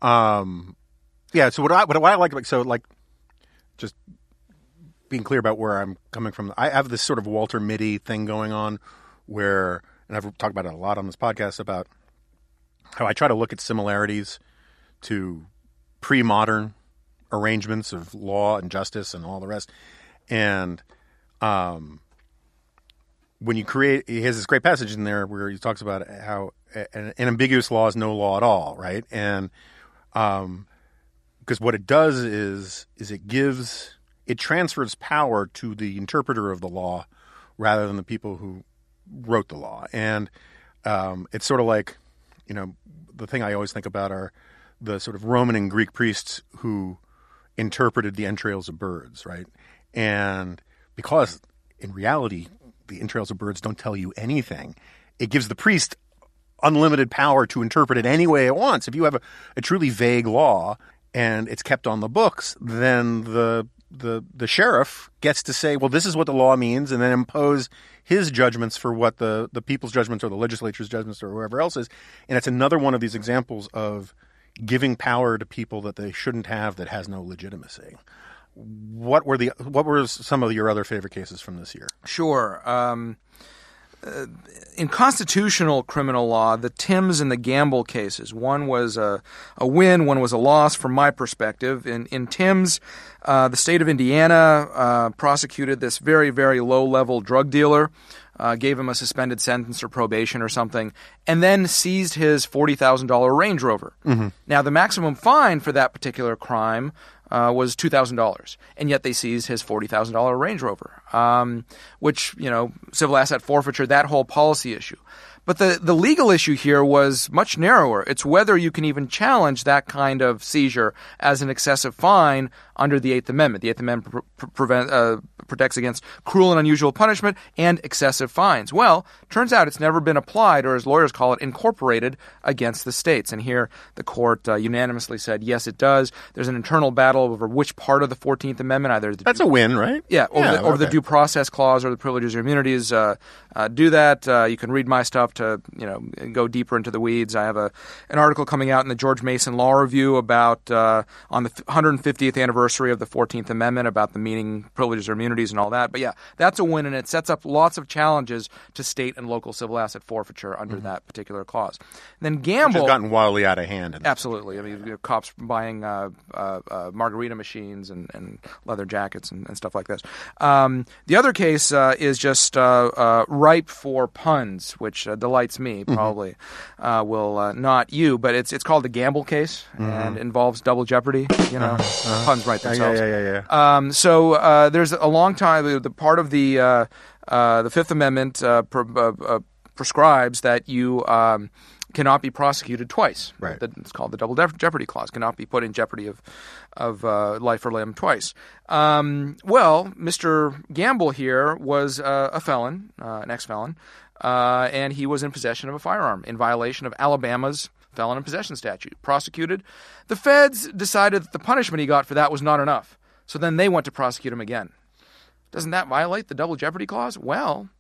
Um, yeah. So what I what I like like so like just being clear about where I'm coming from. I have this sort of Walter Mitty thing going on where, and I've talked about it a lot on this podcast about how I try to look at similarities to pre-modern arrangements of law and justice and all the rest. And um, when you create, he has this great passage in there where he talks about how an, ambiguous law is no law at all, right? And um, because what it does is is it gives it transfers power to the interpreter of the law rather than the people who wrote the law. And um, it's sort of like, you know, the thing I always think about are the sort of Roman and Greek priests who interpreted the entrails of birds, right? And because in reality, the entrails of birds don't tell you anything, it gives the priest unlimited power to interpret it any way it wants. If you have a, a truly vague law and it's kept on the books, then the the the sheriff gets to say, well, this is what the law means, and then impose his judgments for what the the people's judgments or the legislature's judgments or whoever else is. And it's another one of these examples of giving power to people that they shouldn't have that has no legitimacy. What were the what were some of your other favorite cases from this year? Sure. Um, uh, in constitutional criminal law, the Timbs and the Gamble cases, one was a, a win, one was a loss from my perspective. In, in Timbs, uh, the state of Indiana uh, prosecuted this very, very low level drug dealer. Uh, gave him a suspended sentence or probation or something, and then seized his $40,000 Range Rover. Now, the maximum fine for that particular crime uh, was two thousand dollars, and yet they seized his forty thousand dollar Range Rover, um, which you know, civil asset forfeiture, that whole policy issue. But the the legal issue here was much narrower. It's whether you can even challenge that kind of seizure as an excessive fine under the Eighth Amendment. The Eighth Amendment pre- pre- prevent, uh, protects against cruel and unusual punishment and excessive fines. Well, turns out it's never been applied, or as lawyers call it, incorporated against the states. And here the court uh, unanimously said, yes, it does. There's an internal battle over which part of the Fourteenth Amendment, either the That's a win, right? yeah, over, the, over the due process clause or the privileges or immunities. Uh, uh, do that. Uh, you can read my stuff to you know go deeper into the weeds. I have a an article coming out in the George Mason Law Review about uh, on the 150th anniversary of the 14th Amendment about the meaning, privileges or immunities, and all that. But yeah, that's a win, and it sets up lots of challenges to state and local civil asset forfeiture under that particular clause. And then Mm-hmm. Which has Gamble. gotten wildly out of hand. Absolutely. I mean, you know, cops buying uh, uh, uh, margarita machines and, and leather jackets and, and stuff like this. Um, the other case uh, is just uh, uh, ripe for puns, which uh, delights me. Mm-hmm. Probably uh, will uh, not you, but it's it's called the Gamble case and involves double jeopardy. You know, puns write Mm-hmm. Uh-huh. Yeah, themselves. yeah, yeah, yeah. Um, so uh, there's a long time. The part of the uh, uh, the Fifth Amendment uh, uh, uh, prescribes that you um, cannot be prosecuted twice. Right. It's called the double jeopardy clause. Cannot be put in jeopardy of of uh, life or limb twice. Um, well, Mr. Gamble here was uh, a felon, uh, an ex-felon, uh, and he was in possession of a firearm in violation of Alabama's felon in possession statute. Prosecuted. The feds decided that the punishment he got for that was not enough. So then they went to prosecute him again. Doesn't that violate the double jeopardy clause? Well,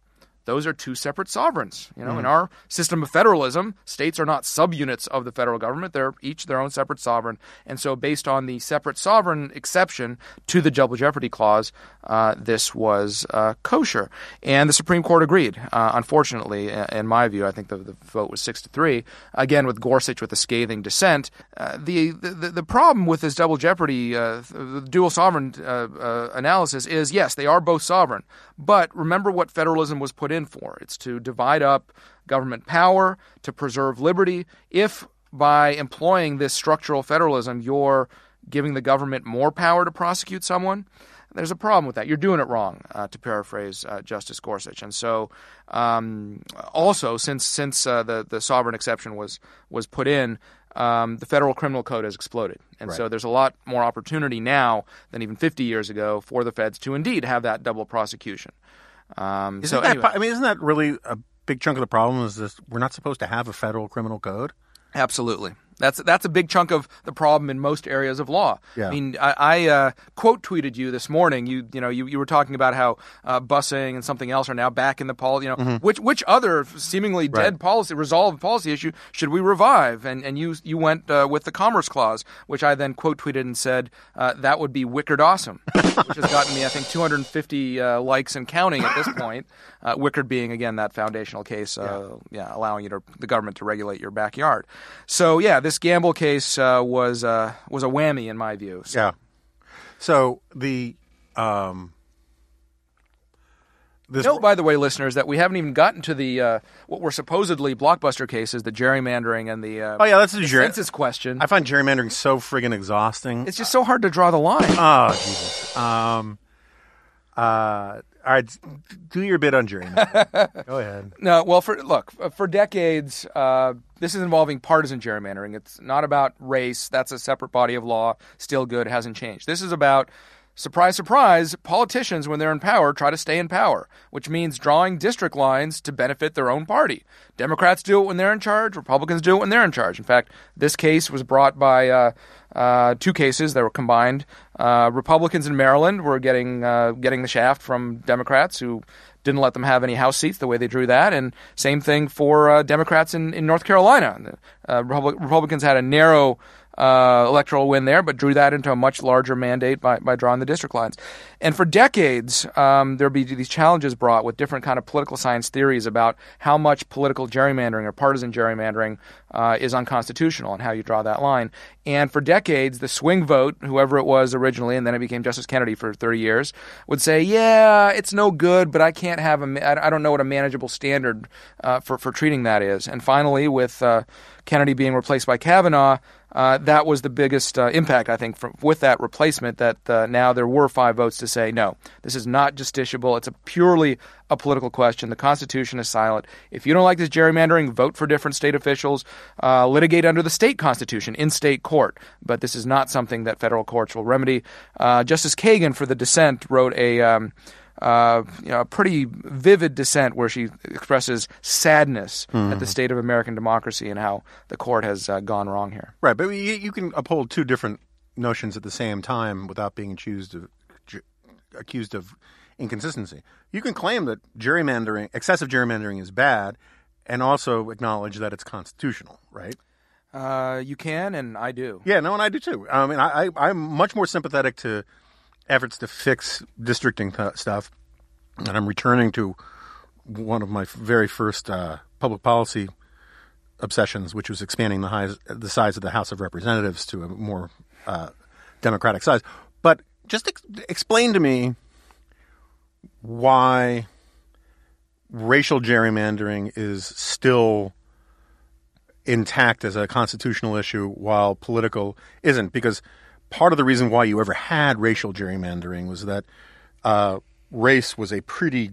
those are two separate sovereigns. You know, in mm. our system of federalism, states are not subunits of the federal government. They're each their own separate sovereign. And so, based on the separate sovereign exception to the double jeopardy clause, uh, this was uh, kosher. And the Supreme Court agreed. Uh, unfortunately, in my view, I think the, the vote was six to three. Again, with Gorsuch with a scathing dissent. Uh, the, the the problem with this double jeopardy, uh, dual sovereign uh, analysis is yes, they are both sovereign. But remember what federalism was put in for. It's to divide up government power, to preserve liberty. If by employing this structural federalism, you're giving the government more power to prosecute someone, there's a problem with that. You're doing it wrong, uh, to paraphrase uh, Justice Gorsuch. And so, um, also since since uh, the the sovereign exception was was put in, um, the federal criminal code has exploded, and so there's a lot more opportunity now than even 50 years ago for the feds to indeed have that double prosecution. Um, Isn't so that, anyway. I mean, isn't that really a big chunk of the problem? Is this we're not supposed to have a federal criminal code? Absolutely. That's that's a big chunk of the problem in most areas of law. Yeah. I mean, I, I uh, quote tweeted you this morning. You you know you, you were talking about how uh, busing and something else are now back in the pol. You know which which other seemingly dead Right. policy resolved policy issue should we revive? And and you you went uh, with the Commerce Clause, which I then quote tweeted and said uh, that would be wicked awesome, which has gotten me I think 250 uh, likes and counting at this point. Uh, Wickard being again that foundational case, uh, yeah. allowing you to the government to regulate your backyard. So yeah, this Gamble case uh, was uh, was a whammy in my view. So- Yeah. So the um, this Note, by the way, listeners, that we haven't even gotten to the uh, what were supposedly blockbuster cases, the gerrymandering and the, uh, oh yeah, that's a ger- census question. I find gerrymandering so friggin' exhausting. it's just so hard to draw the line. oh Jesus. Um. Uh. All right. Do your bit on gerrymandering. Go ahead. No, well, for look, uh, for decades, uh, this is involving partisan gerrymandering. It's not about race. That's a separate body of law. Still good. Hasn't changed. This is about. Surprise, surprise, politicians, when they're in power, try to stay in power, which means drawing district lines to benefit their own party. Democrats do it when they're in charge, Republicans do it when they're in charge. In fact, this case was brought by uh, uh, two cases that were combined. Uh, Republicans in Maryland were getting, uh, getting the shaft from Democrats who didn't let them have any House seats the way they drew that. And same thing for uh, Democrats in, in North Carolina. Uh, Republic- Republicans had a narrow uh, electoral win there, but drew that into a much larger mandate by, by drawing the district lines. And for decades, um, there'll be these challenges brought with different kind of political science theories about how much political gerrymandering or partisan gerrymandering uh, is unconstitutional and how you draw that line. And for decades, the swing vote, whoever it was originally, and then it became Justice Kennedy for 30 years, would say, "Yeah, it's no good, but I can't have a, I don't know what a manageable standard uh, for for treating that is." And finally, with uh, Kennedy being replaced by Kavanaugh, uh, that was the biggest uh, impact, I think, from, with that replacement. That uh, now there were five votes to say no, this is not justiciable. It's a purely a political question. The Constitution is silent. If you don't like this gerrymandering, vote for different state officials, uh, litigate under the state constitution in state court. But this is not something that federal courts will remedy. Uh, Justice Kagan, for the dissent, wrote a. Um, uh, you know, a pretty vivid dissent where she expresses sadness at the state of American democracy and how the court has uh, gone wrong here. Right, but you, you can uphold two different notions at the same time without being accused of ju- accused of inconsistency. You can claim that gerrymandering, excessive gerrymandering, is bad, and also acknowledge that it's constitutional. Right? Uh, you can, and I do. Yeah, no, and I do too. I mean, I, I I'm much more sympathetic to efforts to fix districting th- stuff, and I'm returning to one of my very first uh, public policy obsessions, which was expanding the, the size of the House of Representatives to a more uh, democratic size. But just ex- explain to me why racial gerrymandering is still intact as a constitutional issue while political isn't because part of the reason why you ever had racial gerrymandering was that uh, race was a pretty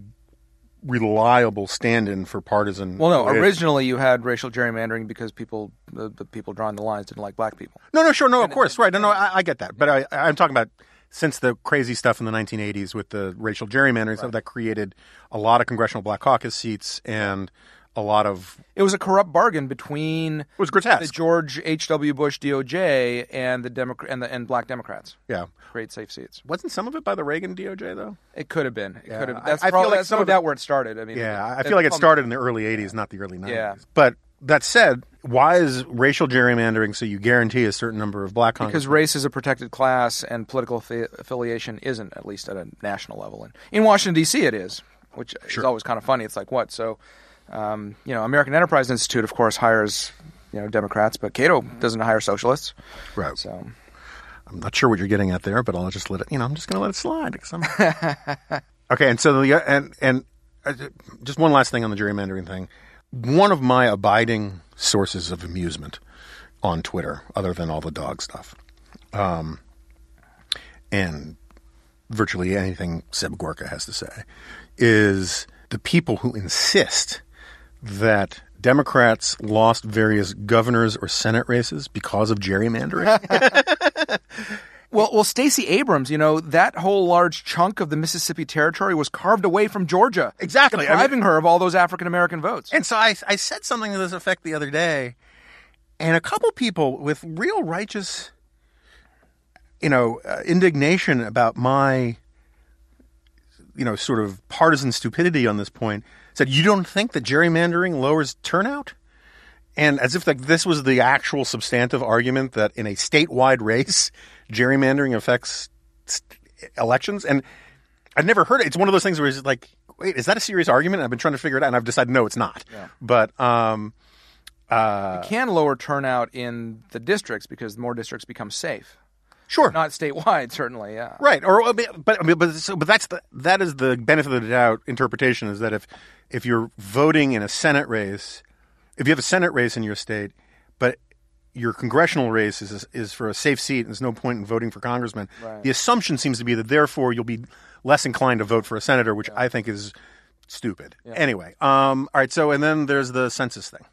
reliable stand-in for partisan. Well, no. affiliation. Originally, you had racial gerrymandering because people, the, the people drawing the lines, didn't like black people. No, no, sure, no, of course, right. No, no, I, I get that, but I, I'm talking about since the crazy stuff in the 1980s with the racial gerrymandering stuff that created a lot of congressional black caucus seats and a lot of It was a corrupt bargain between it was grotesque. the George H. W. Bush DOJ and the Democrat and the and black Democrats. yeah, Create safe seats. wasn't some of it by the Reagan DOJ though? It could have been. It Yeah, could have. I- That's I feel like that's some of that where it started. I mean, Yeah, I it- feel like it started in the early 80s, not the early 90s. Yeah. But that said, why is racial gerrymandering so you guarantee a certain number of black because race is a protected class and political affi- affiliation isn't, at least at a national level. And in Washington D.C., it is, which is always kind of funny. It's like what? So, um, you know, American Enterprise Institute, of course, hires you know Democrats, but Cato doesn't hire socialists. Right. So I'm not sure what you're getting at there, but I'll just let it. You know, I'm just going to let it slide. I'm- okay, and so the and and uh, just one last thing on the gerrymandering thing. One of my abiding sources of amusement on Twitter, other than all the dog stuff, um, and virtually anything Seb Gorka has to say, is the people who insist that Democrats lost various governors or Senate races because of gerrymandering. Well, well, Stacey Abrams, you know, that whole large chunk of the Mississippi Territory was carved away from Georgia, Exactly. I mean- depriving her of all those African American votes. And so I, I said something to this effect the other day, and a couple people with real righteous, you know, uh, indignation about my, you know, sort of partisan stupidity on this point said, "You don't think that gerrymandering lowers turnout?" And as if like this was the actual substantive argument that in a statewide race, gerrymandering affects st- elections. And I've never heard it. It's one of those things where it's like, wait, is that a serious argument? I've been trying to figure it out, and I've decided no, it's not. But um, uh, it can lower turnout in the districts because more districts become safe. sure, Not statewide, certainly. Yeah. right. Or but but but, so, but that's the that is the benefit of the doubt interpretation is that if if you're voting in a Senate race, if you have a Senate race in your state, but your congressional race is is for a safe seat, and there's no point in voting for congressman. The assumption seems to be that therefore you'll be less inclined to vote for a senator, which I think is stupid. Anyway, um, all right. So and then there's the census thing.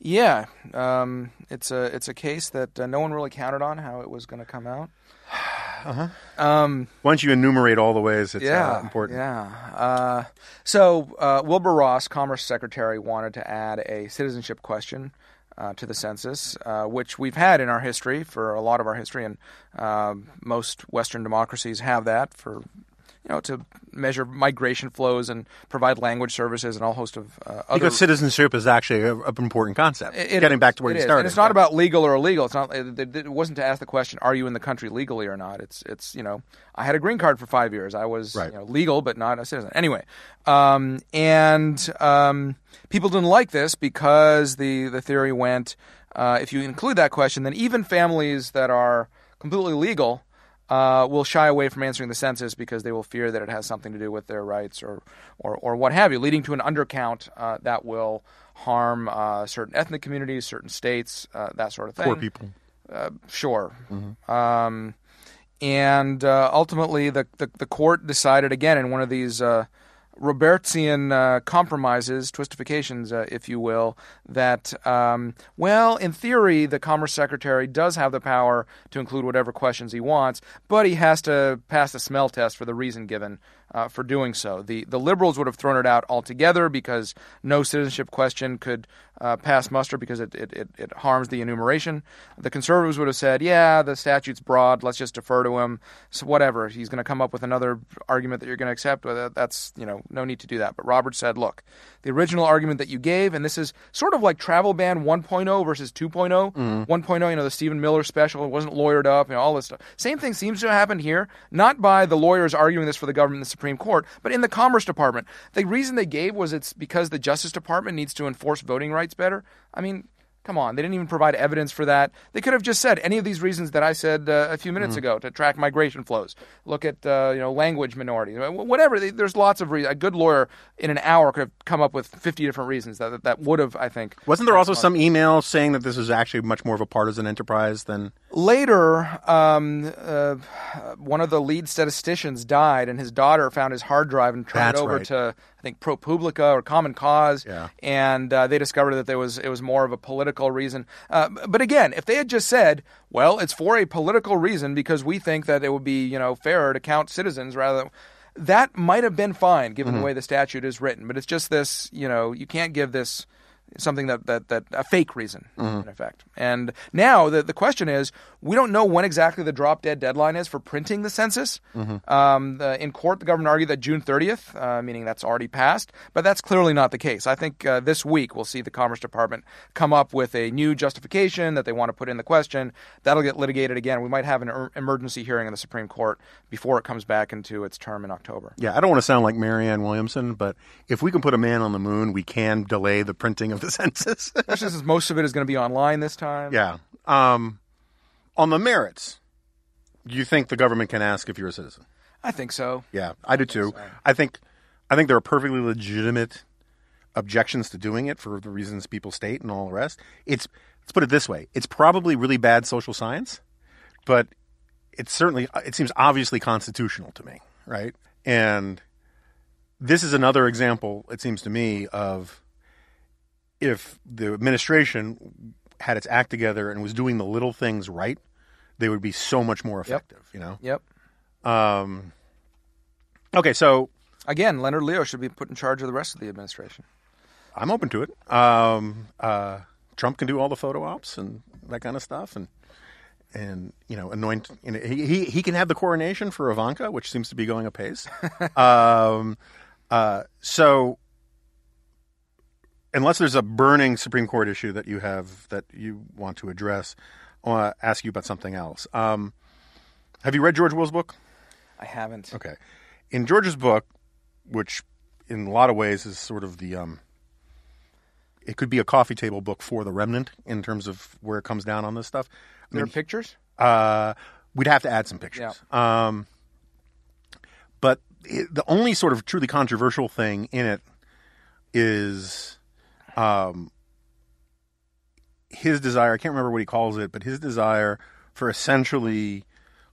Yeah, um, it's a it's a case that uh, no one really counted on how it was going to come out. Uh-huh. Um, Why don't you enumerate all the ways it's yeah, uh, important? Yeah. Uh, so uh, Wilbur Ross, Commerce Secretary, wanted to add a citizenship question uh, to the census, uh, which we've had in our history for a lot of our history, and most Western democracies have that for you know to measure migration flows and provide language services and all host of uh, other Because citizenship is actually an important concept. It- Getting back to where it you is. started. And it's not about legal or illegal. It's not. It, it- it wasn't to ask the question, "Are you in the country legally or not?" It's it's you know, I had a green card for five years. I was Right. you know, legal but not a citizen. Anyway, um, and um, people didn't like this because the the theory went, uh, if you include that question, then even families that are completely legal. Uh, will shy away from answering the census because they will fear that it has something to do with their rights or, or, or what have you, leading to an undercount uh, that will harm uh, certain ethnic communities, certain states, uh, that sort of thing. poor people. Sure. Um, and uh, ultimately, the, the the court decided again in one of these Robertsian uh, compromises, twistifications, uh, if you will, that um, well, in theory, the Commerce Secretary does have the power to include whatever questions he wants, but he has to pass the smell test for the reason given uh, for doing so. The the liberals would have thrown it out altogether because no citizenship question could uh, pass muster because it, it, it, it harms the enumeration. The conservatives would have said, yeah, the statute's broad, let's just defer to him. So whatever, he's going to come up with another argument that you're going to accept. That's, you know, no need to do that. But Roberts said, look, the original argument that you gave, and this is sort of like travel ban 1.0 versus 2.0. Mm-hmm. 1.0, you know, the Stephen Miller special, it wasn't lawyered up, you know, all this stuff. Same thing seems to have happened here, not by the lawyers arguing this for the government in the Supreme Court, but in the Commerce Department. The reason they gave was it's because the Justice Department needs to enforce voting rights better. I mean, come on, they didn't even provide evidence for that. They could have just said any of these reasons that I said uh, a few minutes ago to track migration flows, look at uh, you know language minorities, whatever. They, there's lots of reasons. A good lawyer in an hour could have come up with 50 different reasons that that, that would have, I think, Wasn't there also some email saying that this was actually much more of a partisan enterprise than? Later, um, uh, one of the lead statisticians died, and his daughter found his hard drive and turned That's it over right. to I think ProPublica or Common Cause, Yeah. and uh, they discovered that there was it was more of a political reason. Uh, but again, if they had just said, "Well, it's for a political reason because we think that it would be you know fairer to count citizens rather," than that might have been fine given the way the statute is written. But it's just this, you know, you can't give this something that that, that a fake reason in effect. And now the the question is, we don't know when exactly the drop dead deadline is for printing the census. Um, the, in court, the government argued that June 30th, uh, meaning that's already passed, but that's clearly not the case. I think uh, this week we'll see the Commerce Department come up with a new justification that they want to put in the question. That'll get litigated again. We might have an er- emergency hearing in the Supreme Court before it comes back into its term in October. Yeah, I don't want to sound like Marianne Williamson, but if we can put a man on the moon, we can delay the printing of the census. Especially since most of it is going to be online this time. yeah. Um, on the merits, you think the government can ask if you're a citizen? I think so. Yeah, I do too. I think, I think there are perfectly legitimate objections to doing it for the reasons people state and all the rest. It's let's put it this way: it's probably really bad social science, but it's certainly it seems obviously constitutional to me, right? And this is another example, it seems to me, of if the administration had its act together and was doing the little things right, they would be so much more effective. You know. Yep. Um, okay, so Again, Leonard Leo should be put in charge of the rest of the administration. I'm open to it. Um, uh, Trump can do all the photo ops and that kind of stuff, and and you know anoint. You know, he, he he can have the coronation for Ivanka, which seems to be going apace. um, uh, so unless there's a burning Supreme Court issue that you have that you want to address, I want to ask you about something else. Um, have you read George Will's book? I haven't. Okay. In George's book, which in a lot of ways is sort of the um it could be a coffee table book for the remnant in terms of where it comes down on this stuff. I There are pictures? uh, we'd have to add some pictures. Um, but it, the only sort of truly controversial thing in it is um, his desire. I can't remember what he calls it, but his desire for essentially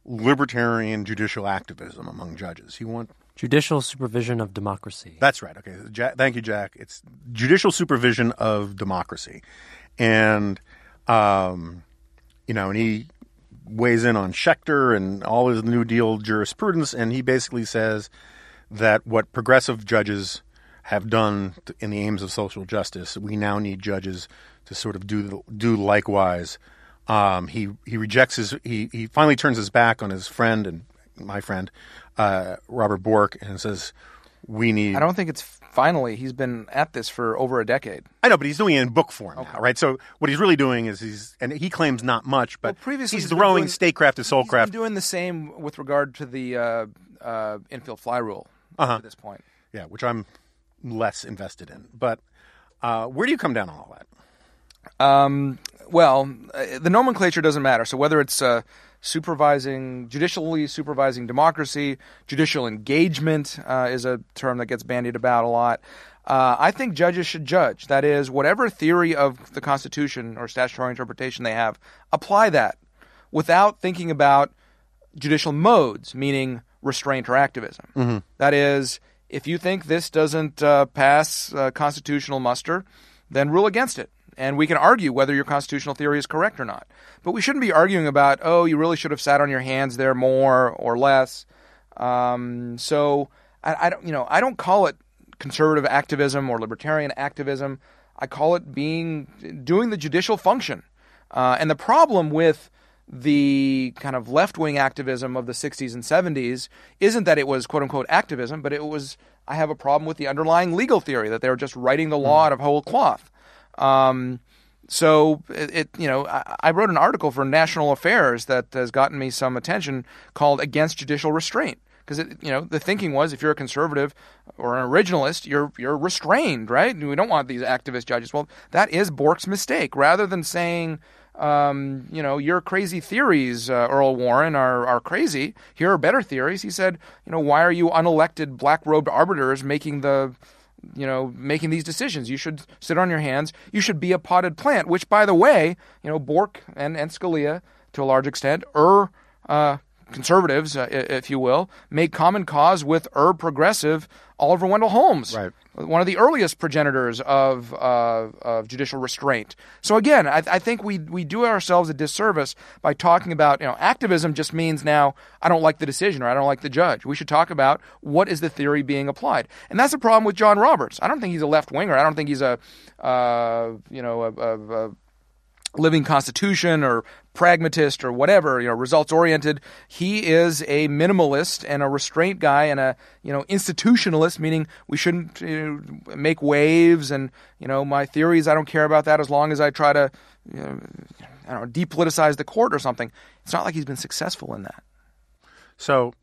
libertarian judicial activism among judges. He wants Judicial supervision of democracy. that's right. Okay. Jack, thank you, Jack. It's judicial supervision of democracy. And, um, you know, and he weighs in on Schechter and all his New Deal jurisprudence. And he basically says that what progressive judges have done in the aims of social justice, we now need judges to sort of do, do likewise. Um, he, he rejects his, he, he finally turns his back on his friend and my friend, uh, Robert Bork, and says, we need I don't think it's finally. He's been at this for over a decade. I know, but he's doing it in book form now, right? So what he's really doing is he's, and he claims not much, but Well, previously he's he's throwing doing- statecraft to soulcraft. doing the same with regard to the uh, uh, infield fly rule Uh-huh. at this point. Yeah, which I'm less invested in. But uh, where do you come down on all that? Um, well, uh, the nomenclature doesn't matter. So whether it's uh, supervising, judicially supervising democracy, judicial engagement uh, is a term that gets bandied about a lot. Uh, I think judges should judge. That is, whatever theory of the Constitution or statutory interpretation they have, apply that without thinking about judicial modes, meaning restraint or activism. That is, if you think this doesn't uh, pass uh, constitutional muster, then rule against it. And we can argue whether your constitutional theory is correct or not. But we shouldn't be arguing about, oh, you really should have sat on your hands there more or less. Um, so I, I don't, you know, I don't call it conservative activism or libertarian activism. I call it being doing the judicial function. Uh, and the problem with the kind of left wing activism of the 60s and 70s isn't that it was quote unquote activism, but it was, I have a problem with the underlying legal theory that they were just writing the law out of whole cloth. Um, so it, it, you know, I, I wrote an article for National Affairs that has gotten me some attention called "Against Judicial Restraint." Because you know, the thinking was if you're a conservative or an originalist, you're you're restrained, right? We don't want these activist judges. Well, that is Bork's mistake. Rather than saying, um, you know, your crazy theories, uh, Earl Warren, are are crazy. Here are better theories. He said, you know, why are you unelected black robed arbiters making the you know, making these decisions. You should sit on your hands. You should be a potted plant, which, by the way, you know, Bork and, and Scalia, to a large extent, er, uh, conservatives, uh, if you will, make common cause with er progressive Oliver Wendell Holmes. Right. One of the earliest progenitors of, uh, of judicial restraint. So again, I, I, think we we do ourselves a disservice by talking about you know activism just means now I don't like the decision or I don't like the judge. We should talk about what is the theory being applied, and that's the problem with John Roberts. I don't think he's a left winger. I don't think he's a uh, you know a, a, a living constitution or pragmatist or whatever, you know, results oriented. He is a minimalist and a restraint guy and a, you know, institutionalist, meaning we shouldn't you know, make waves and, you know, my theories, I don't care about that as long as I try to, you know, I don't know, depoliticize the court or something. It's not like he's been successful in that. So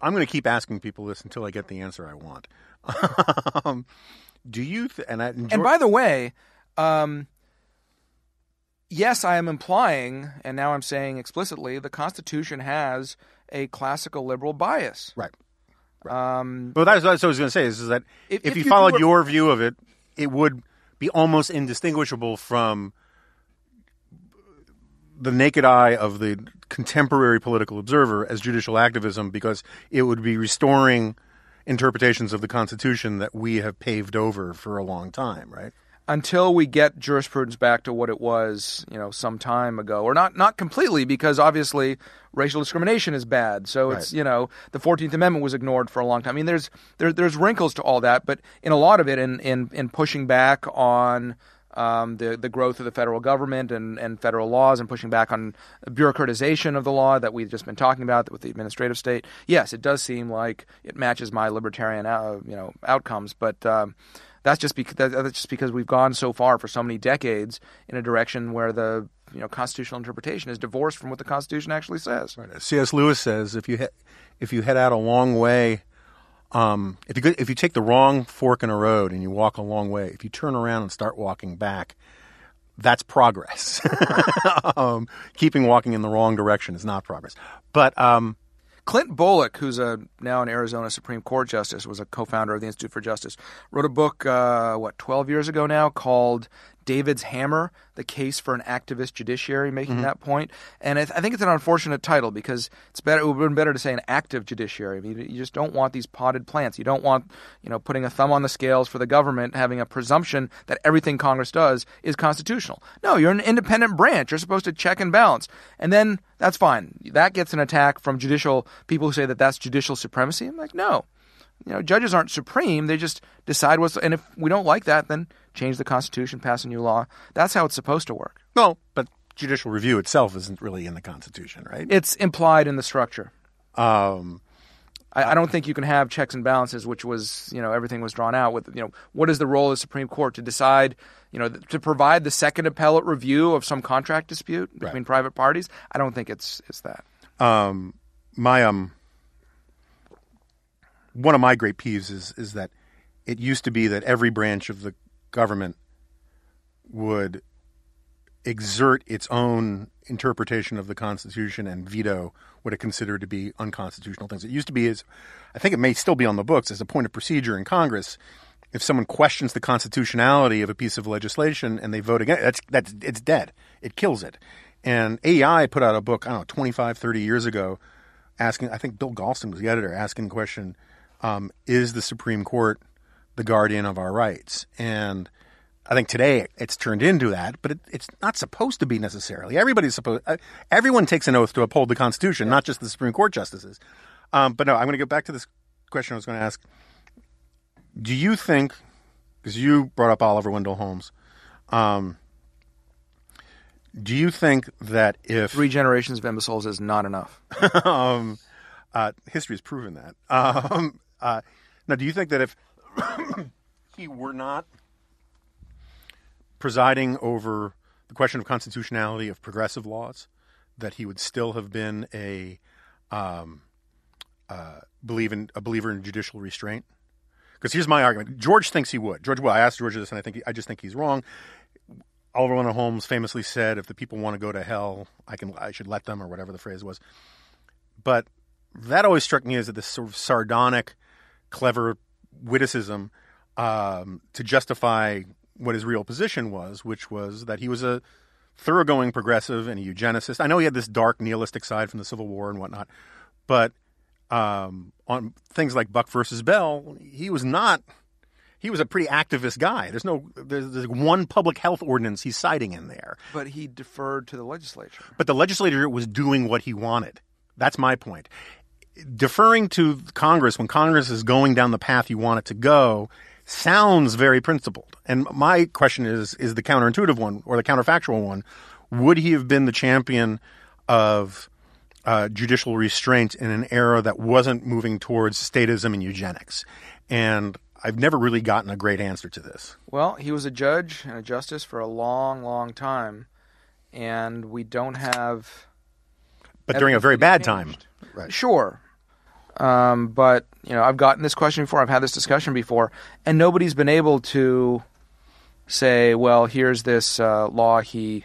I'm going to keep asking people this until I get the answer I want. um, do you, th- and I, enjoy- and by the way, um, yes, I am implying, and now I'm saying explicitly, the Constitution has a classical liberal bias. Right. Um, well, that's, that's what I was going to say. Is, is that if, if, if you, you, followed your view of it, it would be almost indistinguishable from the naked eye of the contemporary political observer as judicial activism, because it would be restoring interpretations of the Constitution that we have paved over for a long time, right? Until we get jurisprudence back to what it was, you know, some time ago, or not not completely, because obviously racial discrimination is bad. So right. it's you know the Fourteenth Amendment was ignored for a long time. I mean, there's there, there's wrinkles to all that, but in a lot of it, in in, in pushing back on. Um, the the growth of the federal government and, and federal laws and pushing back on bureaucratization of the law that we've just been talking about with the administrative state. Yes, it does seem like it matches my libertarian uh, you know outcomes, but um, that's just because that's just because we've gone so far for so many decades in a direction where the you know constitutional interpretation is divorced from what the Constitution actually says. Right. C.S. Lewis says if you if you head out a long way, um, if you if you take the wrong fork in a road and you walk a long way, if you turn around and start walking back, that's progress. um, keeping walking in the wrong direction is not progress. But um, Clint Bolick, who's a now an Arizona Supreme Court justice, was a co-founder of the Institute for Justice. Wrote a book, uh, what, 12 years ago now, called David's Hammer, the case for an activist judiciary, making mm-hmm. that point. And I, th- I, think it's an unfortunate title because it's better. It would have been better to say an active judiciary. I mean, you just don't want these potted plants. You don't want, you know, putting a thumb on the scales for the government, having a presumption that everything Congress does is constitutional. No, you're an independent branch. You're supposed to check and balance. And then that's fine. That gets an attack from judicial people who say that that's judicial supremacy. I'm like, no you know, judges aren't supreme. They just decide what's. And if we don't like that, then change the Constitution, pass a new law. That's how it's supposed to work. No, but judicial review itself isn't really in the Constitution, right? It's implied in the structure. Um, I, I, don't think you can have checks and balances, which was, you know, everything was drawn out with, you know, what is the role of the Supreme Court to decide, you know, to provide the second appellate review of some contract dispute between right. private parties? I don't think it's it's that. Um, my um one of my great peeves is is that it used to be that every branch of the government would exert its own interpretation of the Constitution and veto what it considered to be unconstitutional things. It used to be as I think it may still be on the books as a point of procedure in Congress. If someone questions the constitutionality of a piece of legislation and they vote against that's that's it's dead. It kills it. And AEI put out a book, I don't know, 25, 30 years ago, asking, I think Bill Galston was the editor, asking the question, um, is the Supreme Court the guardian of our rights? And I think today it's turned into that, but it, it's not supposed to be necessarily. Everybody's supposed. Uh, everyone takes an oath to uphold the Constitution, not just the Supreme Court justices. Um, but no, I'm going to go back to this question I was going to ask. Do you think, because you brought up Oliver Wendell Holmes, um, do you think that if three generations of imbeciles is not enough? um, uh, history has proven that. Um, uh, now, do you think that if he were not presiding over the question of constitutionality of progressive laws, that he would still have been a um, uh, believe in a believer in judicial restraint? Because here's my argument: George thinks he would. George, well, I asked George this, and I think he, I just think he's wrong. Oliver Wendell Holmes famously said, "If the people want to go to hell, I can, I should let them," or whatever the phrase was. But that always struck me as this sort of sardonic clever witticism um, to justify what his real position was, which was that he was a thoroughgoing progressive and a eugenicist. I know he had this dark nihilistic side from the Civil War and whatnot, but um, on things like Buck versus Bell, he was not. He was a pretty activist guy. There's no. There's, there's one public health ordinance he's citing in there, But he deferred to the legislature. but the legislature was doing what he wanted. That's my point. Deferring to Congress when Congress is going down the path you want it to go sounds very principled. And my question is is the counterintuitive one or the counterfactual one. Would he have been the champion of uh, judicial restraint in an era that wasn't moving towards statism and eugenics? And I've never really gotten a great answer to this. Well, he was a judge and a justice for a long, long time, and we don't have. But during a very bad time. Right. Sure. Um, but, you know, I've gotten this question before, I've had this discussion before, and nobody's been able to say, well, here's this uh, law he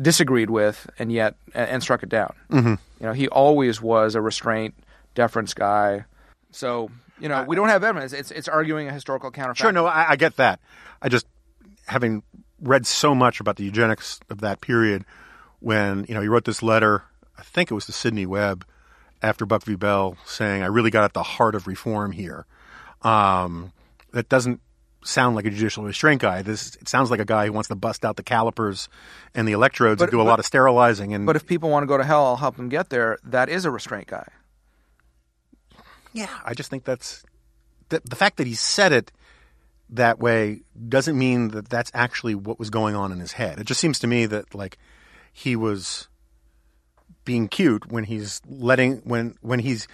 disagreed with and yet and, and struck it down. Mm-hmm. You know, he always was a restraint, deference guy. So, you know, we don't have evidence. It's it's arguing a historical counterfactual. Sure, no, I, I get that. I just having read so much about the eugenics of that period when you know he wrote this letter. I think it was to Sidney Webb after Buck v. Bell saying, "I really got at the heart of reform here." Um, that doesn't sound like a judicial restraint guy. This it sounds like a guy who wants to bust out the calipers and the electrodes and do a but- lot of sterilizing. And But if people want to go to hell, I'll help them get there. That is a restraint guy. Yeah, I just think that's the, the fact that he said it that way doesn't mean that that's actually what was going on in his head. It just seems to me that like he was being cute when he's letting when when he's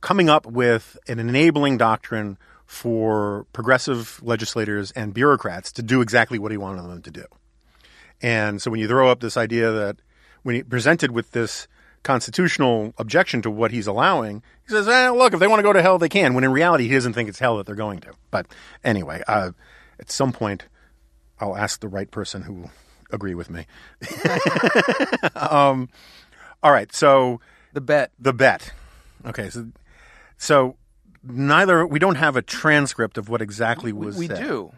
coming up with an enabling doctrine for progressive legislators and bureaucrats to do exactly what he wanted them to do. And so when you throw up this idea that when he presented with this constitutional objection to what he's allowing, he says, eh, look, if they want to go to hell, they can. When in reality, he doesn't think it's hell that they're going to. But anyway, uh, at some point, I'll ask the right person who will agree with me. um, all right. So The bet. the bet. Okay. So, so neither, we don't have a transcript of what exactly We, was we said. do.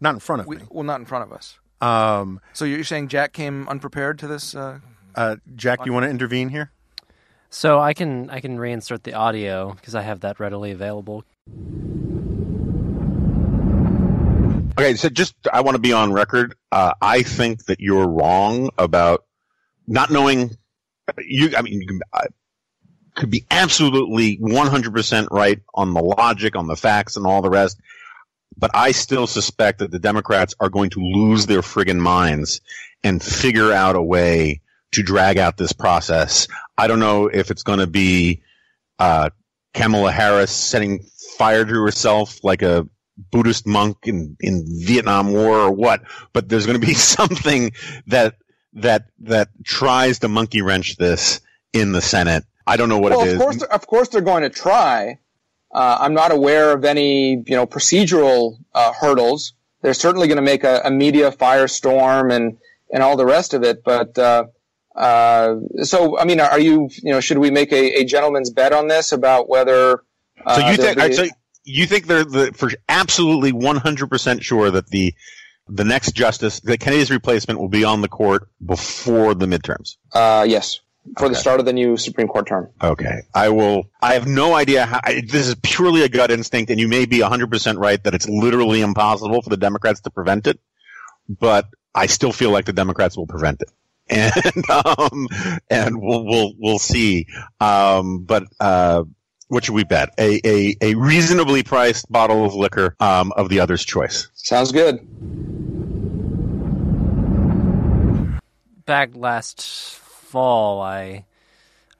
Not in front of We, me. well, not in front of us. Um, So you're saying Jack came unprepared to this? Uh, uh, Jack, you want to intervene here? So I can I can reinsert the audio because I have that readily available. Okay, so just I want to be on record. Uh, I think that you're wrong about not knowing. You, I mean, you can, uh, could be absolutely 100% right on the logic, on the facts, and all the rest. But I still suspect that the Democrats are going to lose their friggin' minds and figure out a way to drag out this process. I don't know if it's going to be uh, Kamala Harris setting fire to herself like a Buddhist monk in, in Vietnam War or what, but there's going to be something that that that tries to monkey wrench this in the Senate. I don't know what well, it of course, of course, they're going to try. Uh, I'm not aware of any, you know, procedural uh, hurdles. They're certainly going to make a, a media firestorm and and all the rest of it. But uh, uh, so, I mean, are you, you know, should we make a, a gentleman's bet on this about whether? Uh, so you think be- so you think they're the, for absolutely 100% sure that the the next justice, the Kennedy's replacement, will be on the court before the midterms. Uh, yes, for the start of the new Supreme Court term. Okay. I will. I have no idea how. I, this is purely a gut instinct, and you may be 100% right that it's literally impossible for the Democrats to prevent it, but I still feel like the Democrats will prevent it. And, um, and we'll, we'll, we'll see. Um, but, uh, what should we bet? A, a, a reasonably priced bottle of liquor, um, of the other's choice. Sounds good. Back last fall, I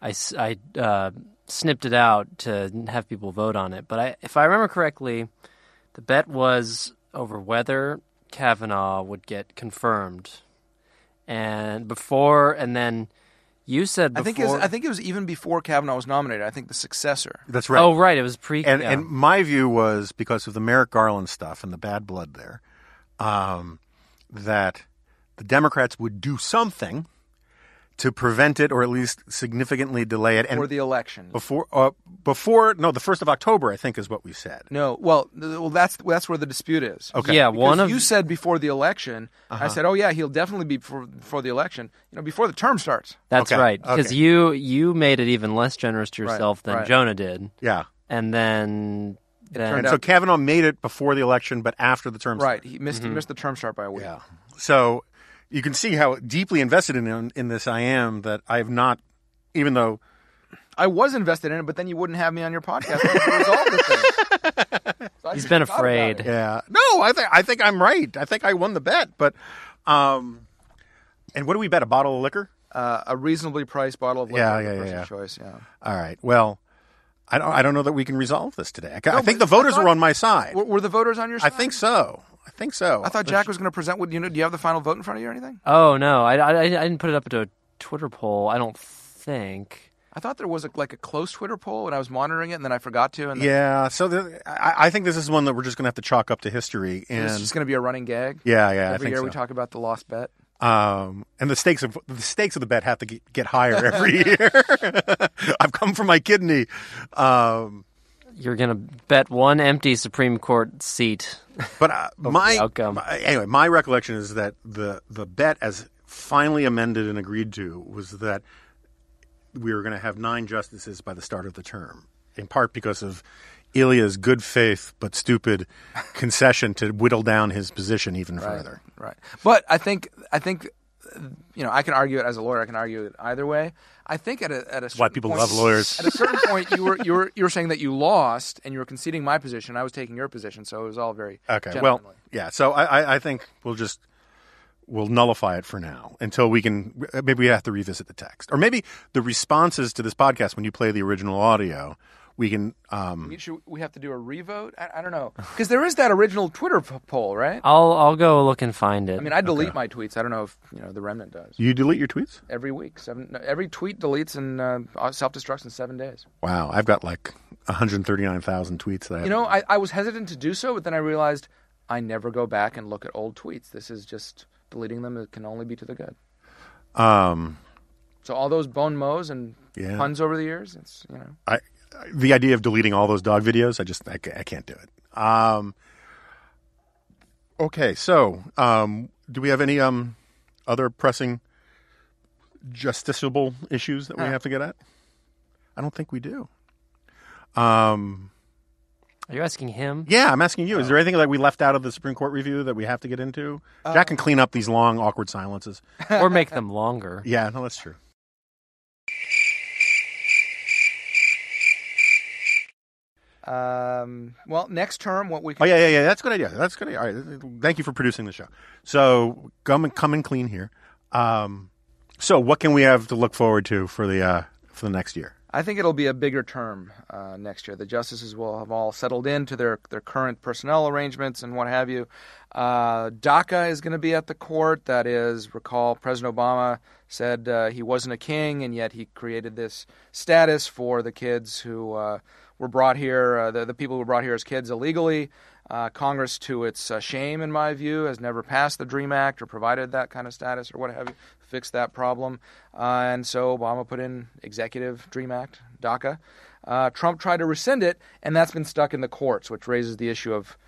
uh, snipped it out to have people vote on it. But I, if I remember correctly, the bet was over whether Kavanaugh would get confirmed, and before, and then you said I think it was, I think it was even before Kavanaugh was nominated. I think the successor. That's right. Oh, right. It was pre. and yeah. and my view was because of the Merrick Garland stuff and the bad blood there, um, that the Democrats would do something to prevent it or at least significantly delay it. for the election. before, uh, before no, the first of October, I think, is what we said. No, well, well, that's that's where the dispute is. Okay. Yeah, Because one of you said before the election. I said, oh yeah, he'll definitely be before, before the election. You know, before the term starts. that's Okay, right because okay. you you made it even less generous to yourself than right. Jonah did, Yeah. and then then And so Kavanaugh made it before the election, but after the term. Starts. Right. started. He missed he missed the term start by a week. Yeah. So you can see how deeply invested in in this I am that I have not, even though I was invested in it, but then you wouldn't have me on your podcast to resolve the thing. So I He's just been afraid. Yeah. No, I think I think I'm right. I think I won the bet. But um and what do we bet? A bottle of liquor? Uh, a reasonably priced bottle of liquor. Yeah, yeah, yeah, yeah. Choice. Yeah. All right. Well, I don't I don't know that we can resolve this today. I, I think the but I voters thought- are on my side. Were, were the voters on your side? I think so. I think so. I thought Jack was going to present. With, you know, do you have the final vote in front of you or anything? oh no, I, I I didn't put it up to a Twitter poll. I don't think. I thought there was a, like a close Twitter poll, and I was monitoring it, and then I forgot to. And then Yeah, so the, I, I think this is one that we're just going to have to chalk up to history. And it's just going to be a running gag. yeah, yeah, I Every think year so. we talk about the lost bet. Um, and the stakes of the stakes of the bet have to get, get higher every year. I've come for my kidney. Um, You're gonna bet one empty Supreme Court seat. but uh, my, outcome. my- anyway, my recollection is that the the bet, as finally amended and agreed to, was that we were going to have nine justices by the start of the term, in part because of Ilya's good faith but stupid concession to whittle down his position even further. Right. But I think I think you know I can argue it as a lawyer. I can argue it either way. I think at a at a why people point- love lawyers. At a certain point, you were you were you were saying that you lost and you were conceding my position. I was taking your position, so it was all very Okay. gentlemanly. Well, yeah. So I, I, I think we'll just we'll nullify it for now until we can. Maybe we have to revisit the text, or maybe the responses to this podcast when you play the original audio. We can. Um, We- Should we have to do a revote? I, I don't know because there is that original Twitter p- poll, right? I'll I'll go look and find it. I mean, I delete my tweets. I don't know if you know the remnant does. you delete your tweets? Every week, seven. no, Every tweet deletes and uh, self destructs in seven days. Wow, I've got like 139,000 tweets that I You know, I, I was hesitant to do so, but then I realized I never go back and look at old tweets. This is just deleting them. It can only be to the good. Um, So all those bone mows and Yeah. puns over the years, it's you know. I the idea of deleting all those dog videos, I just I, I can't do it. Um, okay, so um, do we have any um other pressing justiciable issues that we have to get at? I don't think we do. Um, Are you asking him? yeah, I'm asking you. Is there anything that we left out of the Supreme Court review that we have to get into? Jack can clean up these long, awkward silences. or make them longer? Yeah, no, that's true. Um, well, next term, what we Oh yeah, yeah, yeah. That's a good idea. That's a good. Idea. All right. Thank you for producing the show. So come and come and clean here. Um, so what can we have to look forward to for the uh, for the next year? I think it'll be a bigger term uh, next year. The justices will have all settled into their, their current personnel arrangements and what have you. Uh, DACA is going to be at the court. That is, recall President Obama said uh, he wasn't a king, and yet he created this status for the kids who uh, were brought here, uh, the, the people who were brought here as kids illegally. Uh, Congress, to its uh, shame, in my view, has never passed the DREAM Act or provided that kind of status or what have you, fixed that problem. Uh, and so Obama put in Executive DREAM Act, DACA. Uh, Trump tried to rescind it, and that's been stuck in the courts, which raises the issue of,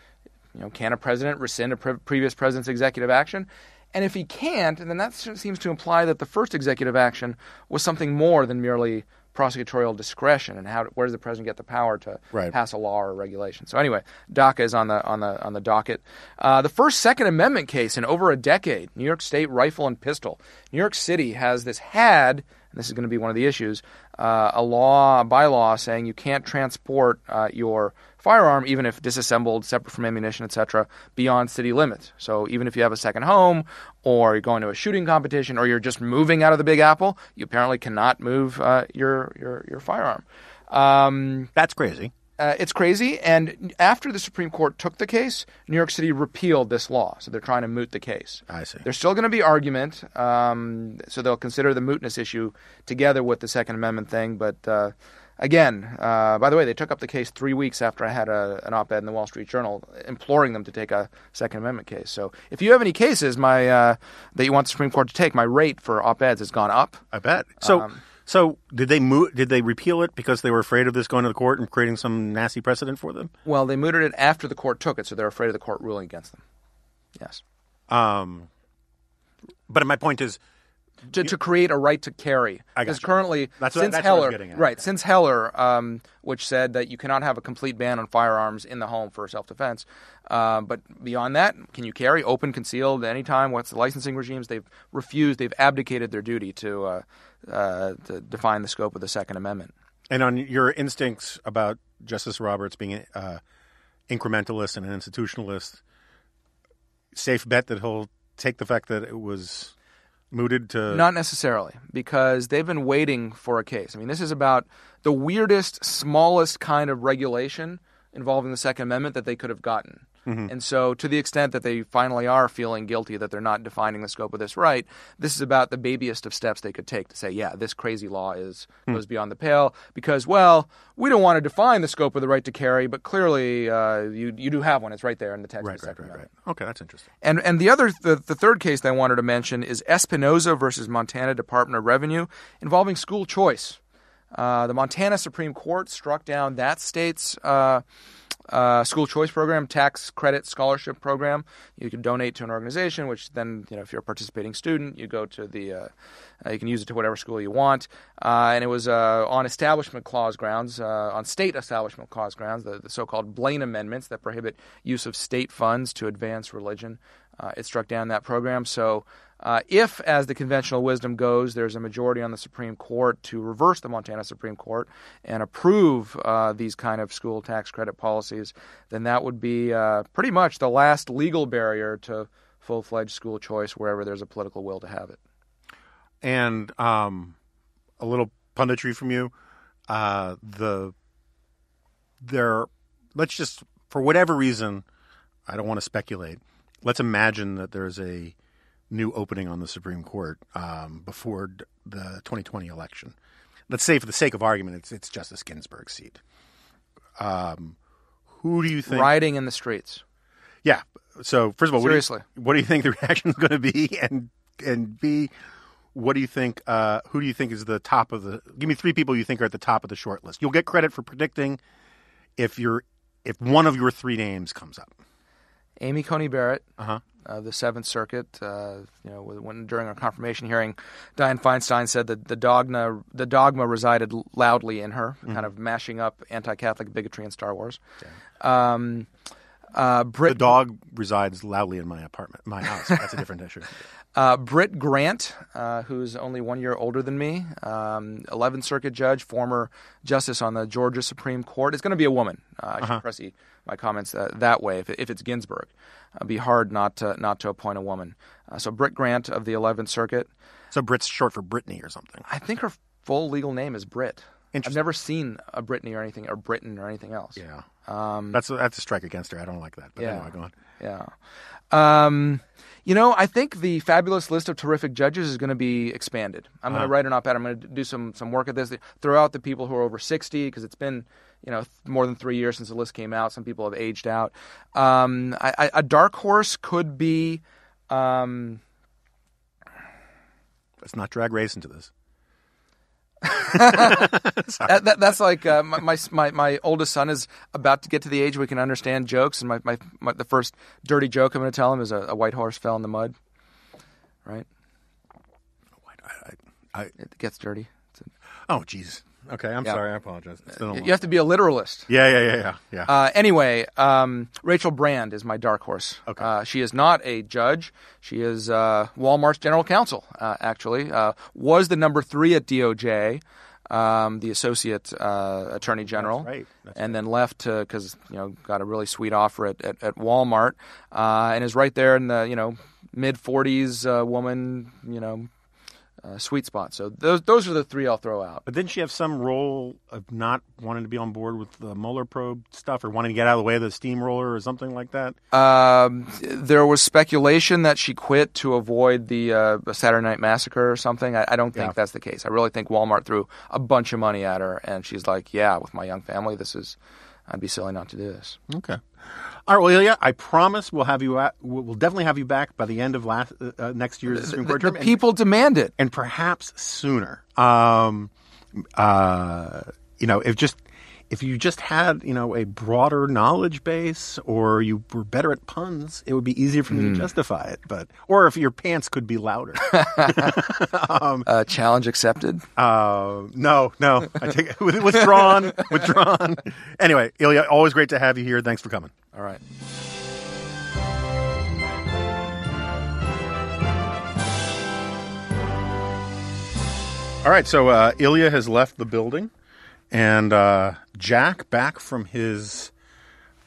you know, can a president rescind a pre- previous president's executive action? And if he can't, then that seems to imply that the first executive action was something more than merely prosecutorial discretion and how where does the president get the power to Right. pass a law or a regulation. So anyway, DACA is on the on the on the docket. Uh, the first Second Amendment case in over a decade. New York State rifle and pistol. New York City has this had, and this is going to be one of the issues, uh, a law, a bylaw saying you can't transport uh, your firearm even if disassembled, separate from ammunition, etc., beyond city limits. So even if you have a second home, or you're going to a shooting competition, or you're just moving out of the Big Apple, you apparently cannot move uh, your your your firearm. Um, That's crazy. uh, it's crazy. And after the Supreme Court took the case, New York City repealed this law. So they're trying to moot the case. I see. There's still going to be argument. Um, so they'll consider the mootness issue together with the Second Amendment thing. But uh, again, uh, by the way, they took up the case three weeks after I had a, an op-ed in the Wall Street Journal imploring them to take a Second Amendment case. So if you have any cases, my uh, that you want the Supreme Court to take, my rate for op-eds has gone up. I bet. So, Um, so did they move? Did they repeal it because they were afraid of this going to the court and creating some nasty precedent for them? Well, they mooted it after the court took it, so they're afraid of the court ruling against them. Yes. Um, but my point is, to, to create a right to carry. I Because currently, That's since what Heller, right? Since Heller, um, which said that you cannot have a complete ban on firearms in the home for self-defense, uh, but beyond that, can you carry open, concealed, anytime? What's the licensing regimes? They've refused. They've abdicated their duty to uh, uh, to define the scope of the Second Amendment. and on your instincts about Justice Roberts being uh, incrementalist and an institutionalist, safe bet that he'll take the fact that it was mooted to Not necessarily, because they've been waiting for a case. I mean, this is about the weirdest, smallest kind of regulation involving the Second Amendment that they could have gotten. And so, to the extent that they finally are feeling guilty that they're not defining the scope of this right, this is about the babyest of steps they could take to say, yeah, this crazy law is goes beyond the pale. Because, well, we don't want to define the scope of the right to carry, but clearly uh, you you do have one. It's right there in the text right, right, right, right. Okay, that's interesting. And and the other the, the third case that I wanted to mention is Espinoza versus Montana Department of Revenue involving school choice. Uh, the Montana Supreme Court struck down that state's uh, uh, school choice program, tax credit scholarship program. You can donate to an organization, which then, you know, if you're a participating student, you go to the, uh, uh, you can use it to whatever school you want. Uh, and it was uh, on establishment clause grounds, uh, on state establishment clause grounds, the, the so-called Blaine amendments that prohibit use of state funds to advance religion. It struck down that program. So, uh, if, as the conventional wisdom goes, there's a majority on the Supreme Court to reverse the Montana Supreme Court and approve uh, these kind of school tax credit policies, then that would be uh, pretty much the last legal barrier to full-fledged school choice wherever there's a political will to have it. And um, a little punditry from you. Uh, the there, let's just for whatever reason, I don't want to speculate. Let's imagine that there's a new opening on the Supreme Court um, before the 2020 election. Let's say, for the sake of argument, it's, it's Justice Ginsburg's seat. Um, who do you think? Rioting in the streets. Yeah. So first of all, what do, Seriously. you, what do you think the reaction is going to be? And and B, what do you think? Uh, who do you think is the top of the? Give me three people you think are at the top of the short list. You'll get credit for predicting if you're if one of your three names comes up. Amy Coney Barrett, Uh-huh. Uh, the Seventh Circuit. Uh, you know, when during our confirmation hearing, Dianne Feinstein said that the dogma the dogma resided loudly in her, Mm-hmm. kind of mashing up anti-Catholic bigotry in Star Wars. Um, uh, Britt The dog resides loudly in my apartment, my house. That's a different issue. Uh, Britt Grant, uh, who's only one year older than me, um, 11th Circuit judge, former justice on the Georgia Supreme Court. It's going to be a woman. Uh, I should press the- my comments uh, that way. If, if it's Ginsburg, it'd be hard not to, not to appoint a woman. Uh, so Britt Grant of the 11th Circuit. So Britt's short for Brittany or something. I think her full legal name is Britt. I've never seen a Brittany or anything, or Britain or anything else. Yeah. Um, That's a, that's a strike against her. I don't like that. But Yeah. anyway, go on. Yeah. Um, you know, I think the fabulous list of terrific judges is going to be expanded. I'm going to write an op-ed. I'm going to do some some work at this. Throw out the people who are over 60 because it's been you know th- more than three years since the list came out. Some people have aged out. Um, I, I, a dark horse could be. Um, Let's not drag race into this. that, that, that's like uh, my, my my oldest son is about to get to the age where he can understand jokes, and my, my, my the first dirty joke I'm going to tell him is a, a white horse fell in the mud. Right? I, I, It gets dirty. A- oh, jeez. Okay, I'm Yeah. sorry. I apologize. It's been a long- You have to be a literalist. yeah, yeah, yeah, yeah, yeah. Uh, anyway, um, Rachel Brand is my dark horse. Okay. Uh, she is not a judge. She is uh, Walmart's general counsel, uh, actually. Uh, was the number three at DOJ, um, the associate uh, attorney general. right. That's and then left because, you know, got a really sweet offer at, at, at Walmart uh, and is right there in the, you know, mid 40s uh, woman, you know, uh, sweet spot. So those those are the three I'll throw out. But didn't she have some role of not wanting to be on board with the Mueller probe stuff, or wanting to get out of the way of the steamroller, or something like that? Um, there was speculation that she quit to avoid the uh, Saturday Night Massacre or something. I, I don't think Yeah. that's the case. I really think Walmart threw a bunch of money at her, and she's like, "Yeah, with my young family, this is. I'd be silly not to do this." Okay. All right, well, Ilya, I promise we'll have you. At, we'll definitely have you back by the end of last uh, uh, next year's Supreme Court the term, and- people demand it. and perhaps sooner. Um, uh, you know, if just if you just had you know a broader knowledge base, or you were better at puns, it would be easier for me Hmm. to justify it. But or if your pants could be louder. Uh, challenge accepted. Uh, no, no, I take it withdrawn, withdrawn. Anyway, Ilya, always great to have you here. Thanks for coming. All right. All right, so uh, Ilya has left the building, and uh, Jack, back from his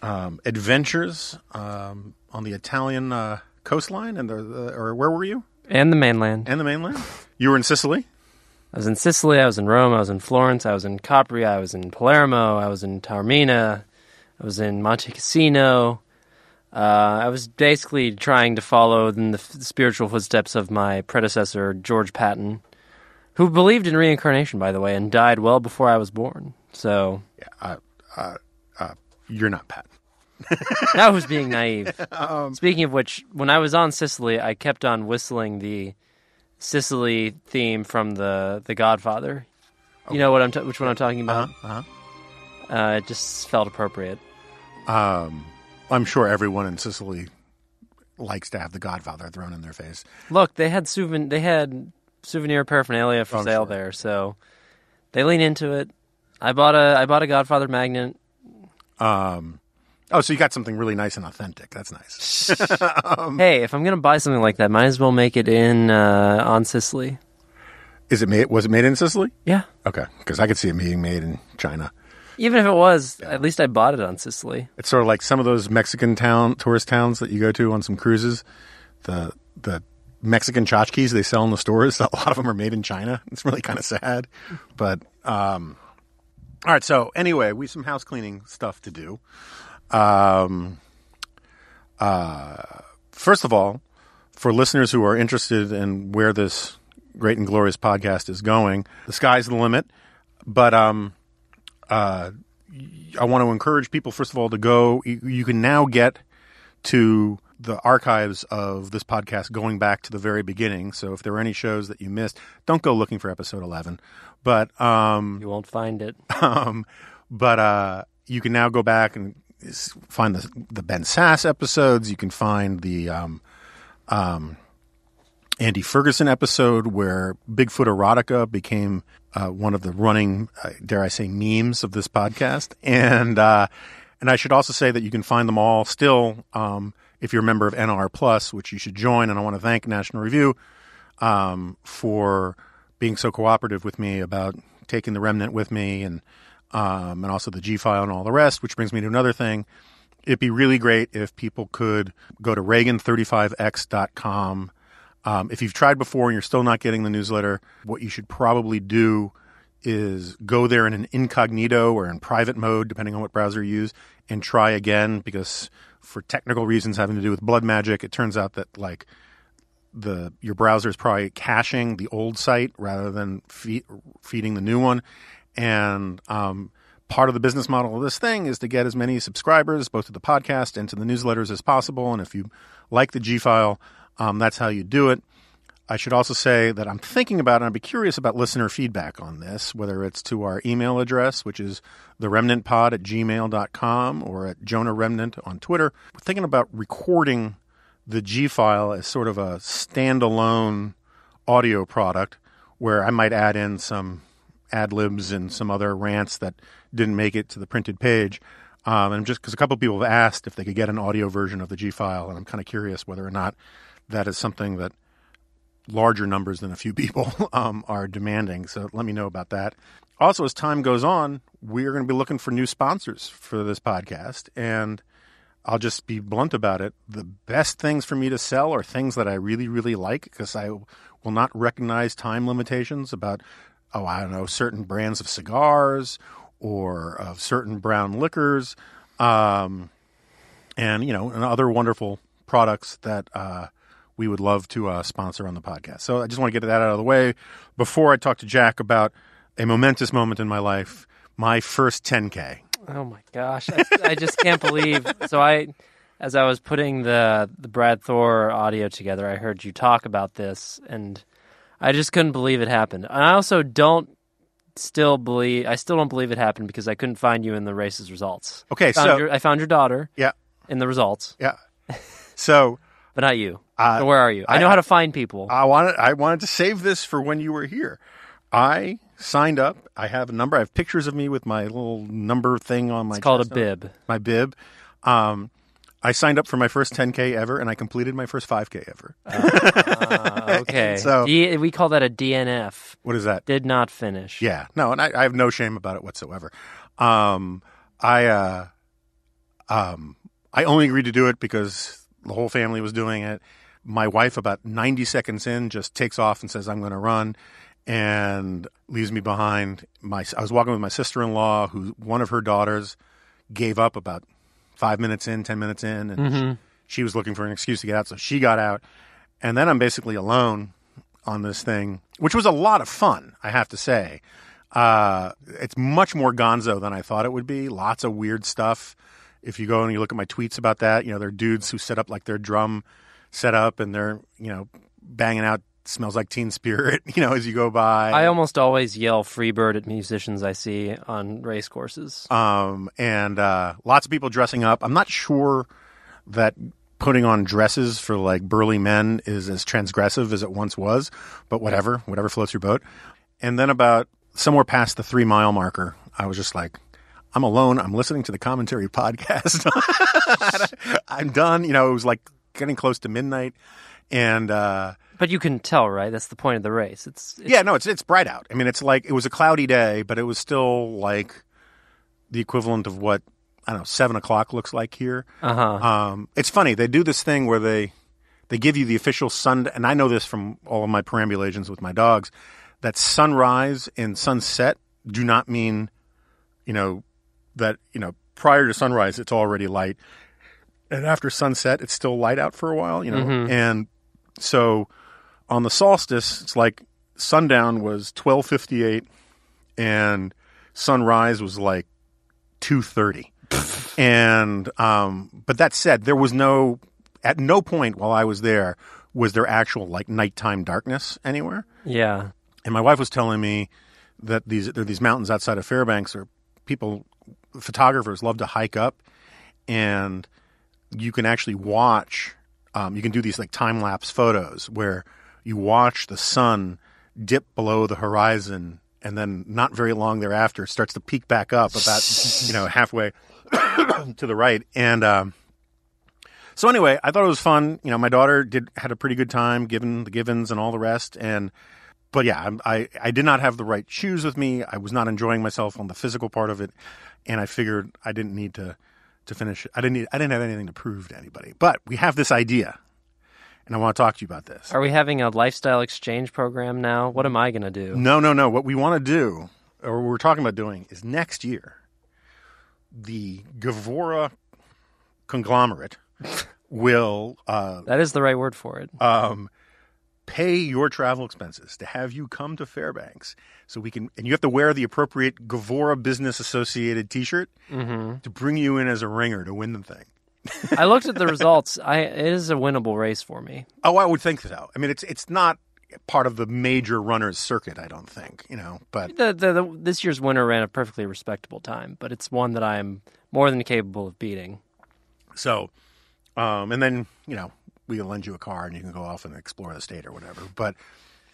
um, adventures um, on the Italian uh, coastline, and the, the or where were you? And the mainland. And the mainland. You were in Sicily. I was in Sicily, I was in Rome, I was in Florence, I was in Capri, I was in Palermo, I was in Taormina, I was in Monte Cassino. Uh, I was basically trying to follow in the f- spiritual footsteps of my predecessor, George Patton, who believed in reincarnation, by the way, and died well before I was born. So Yeah, uh, uh, uh, you're not Pat. that was being naive. Um, Speaking of which, when I was on Sicily, I kept on whistling the Sicily theme from the The Godfather. You know what I'm ta- which one I'm talking about? Uh-huh. Uh, it just felt appropriate. Um, I'm sure everyone in Sicily likes to have the Godfather thrown in their face. Look, they had souven- they had souvenir paraphernalia for I'm sale sure. there, so they lean into it. I bought a I bought a Godfather magnet. Um, oh, so you got something really nice and authentic. That's nice. Um, hey, if I'm gonna buy something like that, might as well make it in uh, on Sicily. Is it made? Was it made in Sicily? Yeah, Okay, because I could see it being made in China. even if it was, at least I bought it on Sicily. It's sort of like some of those Mexican town tourist towns that you go to on some cruises. The the Mexican tchotchkes they sell in the stores. A lot of them are made in China. It's really kind of sad, but um, all right. So anyway, we have some house cleaning stuff to do. Um, uh, first of all, for listeners who are interested in where this great and glorious podcast is going, the sky's the limit. But um, uh, I want to encourage people, first of all, to go. You, you can now get to the archives of this podcast going back to the very beginning. So if there were any shows that you missed, don't go looking for episode 11. But um, You won't find it. um, but uh, you can now go back and find the the Ben Sasse episodes. You can find the um, um, Andy Ferguson episode where Bigfoot erotica became uh, one of the running, uh, dare I say, memes of this podcast. And uh, and I should also say that you can find them all still um, if you're a member of NR Plus, which you should join. And I want to thank National Review um, for being so cooperative with me about taking the remnant with me and um, and also the G file and all the rest, which brings me to another thing. It'd be really great if people could go to Reagan35x.com. Um, if you've tried before and you're still not getting the newsletter, what you should probably do is go there in an incognito or in private mode, depending on what browser you use, and try again because for technical reasons having to do with blood magic, it turns out that like the your browser is probably caching the old site rather than feed, feeding the new one. And um, part of the business model of this thing is to get as many subscribers, both to the podcast and to the newsletters, as possible. And if you like the G file, um, that's how you do it. I should also say that I'm thinking about it. I'd be curious about listener feedback on this, whether it's to our email address, which is theremnantpod at gmail.com or at Jonah Remnant on Twitter. We're thinking about recording the G file as sort of a standalone audio product where I might add in some ad libs and some other rants that didn't make it to the printed page. Um, and just because a couple people have asked if they could get an audio version of the G file, and I'm kind of curious whether or not that is something that larger numbers than a few people um, are demanding. So let me know about that. Also, as time goes on, we are going to be looking for new sponsors for this podcast. And I'll just be blunt about it. The best things for me to sell are things that I really, really like because I will not recognize time limitations about, oh, I don't know, certain brands of cigars or of certain brown liquors, um, and you know, and other wonderful products that uh, we would love to uh, sponsor on the podcast. So I just want to get that out of the way before I talk to Jack about a momentous moment in my life, my first 10K. Oh my gosh, I, I just can't believe. So I, as I was putting the the Brad Thor audio together, I heard you talk about this, and I just couldn't believe it happened. And I also don't still believe. I still don't believe it happened because I couldn't find you in the race's results. Okay, Found so your- I found your daughter yeah, in the results, yeah. So but not you. Uh, so where are you? I, I- know how to find people. I wanted I wanted to save this for when you were here. I signed up. I have a number. I have pictures of me with my little number thing on my. it's called a bib. My bib. Um, I signed up for my first 10k ever, and I completed my first 5k ever. Uh, okay. So- D- we call that a DNF. What is that? Did not finish. Yeah, no, and I, I have no shame about it whatsoever. Um, I uh, um, I only agreed to do it because the whole family was doing it. My wife, about ninety seconds in, just takes off and says, "I'm going to run," and leaves me behind. My I was walking with my sister in law, who one of her daughters gave up about five minutes in, ten minutes in, and she, she was looking for an excuse to get out, so she got out, and then I'm basically alone on this thing, which was a lot of fun, I have to say. Uh, it's much more gonzo than I thought it would be. Lots of weird stuff. If you go and you look at my tweets about that, you know, they're dudes who set up like their drum setup and they're, you know, banging out smells like teen spirit, you know, as you go by. I almost always yell "Freebird" at musicians I see on race courses. um, and uh, lots of people dressing up. I'm not sure that putting on dresses for like burly men is as transgressive as it once was, but whatever, whatever floats your boat. And then about somewhere past the three mile marker, I was just like, I'm alone. I'm listening to the commentary podcast. I'm done. You know, it was like getting close to midnight, and uh, But you can tell, right? That's the point of the race. It's, it's yeah, no, it's it's bright out. I mean, it's like it was a cloudy day, but it was still like the equivalent of what I don't know seven o'clock looks like here. uh-huh. Um, it's funny they do this thing where they they give you the official sun, and I know this from all of my perambulations with my dogs that sunrise and sunset do not mean you know that you know prior to sunrise it's already light, and after sunset it's still light out for a while. You know, and so on the solstice it's like sundown was twelve fifty eight, and sunrise was like two thirty. and um, but that said, there was no at no point while I was there was there actual like nighttime darkness anywhere. yeah. And my wife was telling me that these there are these mountains outside of Fairbanks or people photographers love to hike up and you can actually watch um, you can do these like time lapse photos where you watch the sun dip below the horizon and then not very long thereafter it starts to peak back up about you know halfway to the right. And um, so anyway i thought it was fun. You know my daughter did had a pretty good time given the givens and all the rest. And but yeah, I'm- I, I did not have the right shoes with me. I was not enjoying myself on the physical part of it, and I figured I didn't need to to finish. it. I didn't need. I didn't have anything to prove to anybody. But we have this idea, and I want to talk to you about this. Are we having a lifestyle exchange program now? What am I going to do? No, no, no. What we want to do, or what we're talking about doing, is next year, the Gavora conglomerate will uh, That is the right word for it. um, pay your travel expenses to have you come to Fairbanks so we can, and you have to wear the appropriate Gavora Business Associated T-shirt to bring you in as a ringer to win the thing. I looked at the results. I it is a winnable race for me. Oh, I would think so. I mean, it's it's not part of the major runners circuit, I don't think, you know, but The, the, the, this year's winner ran a perfectly respectable time, but it's one that I'm more than capable of beating. so, um, and then you know we can lend you a car and you can go off and explore the state or whatever. But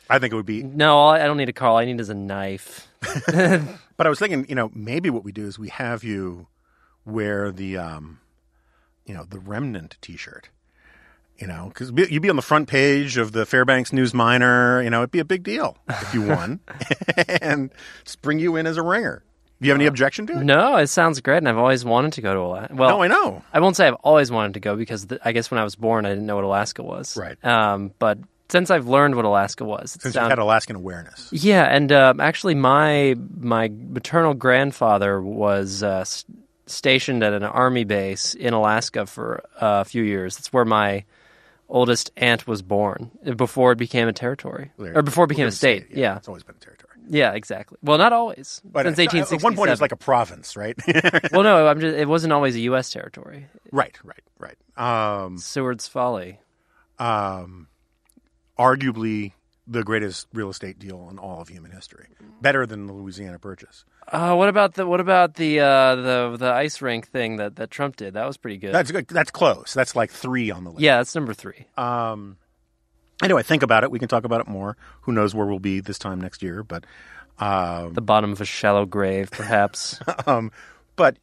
I think it would be. No, I don't need a car. All I need is a knife. But I was thinking, you know, maybe what we do is we have you wear the, um, you know, the remnant T-shirt. You know, because you'd be on the front page of the Fairbanks News Miner. You know, it'd be a big deal if you won, and just bring you in as a ringer. Do you have any objection to it? No, it sounds great, and I've always wanted to go to Alaska. Well, No, I know. I won't say I've always wanted to go because th- I guess when I was born, I didn't know what Alaska was. Right. Um, but since I've learned what Alaska was. Since sound- you've had Alaskan awareness. Yeah, and um, actually, my my maternal grandfather was uh, s- stationed at an army base in Alaska for uh, a few years. That's where my oldest aunt was born before it became a territory, or before it became a the state. Yeah, It's always been a territory. Yeah, exactly. Well, not always. But Since uh, eighteen At one point, it was like a province, right? well, no, I'm just. It wasn't always a U.S. territory. right, right, right. Um, Seward's Folly. um, arguably the greatest real estate deal in all of human history. Better than the Louisiana Purchase. Uh, what about the what about the uh, the the ice rink thing that, that Trump did? That was pretty good. That's good. That's close. That's like three on the list. yeah, that's number three. Um, anyway, think about it. We can talk about it more. Who knows where we'll be this time next year? But, um, the bottom of a shallow grave, perhaps. um, but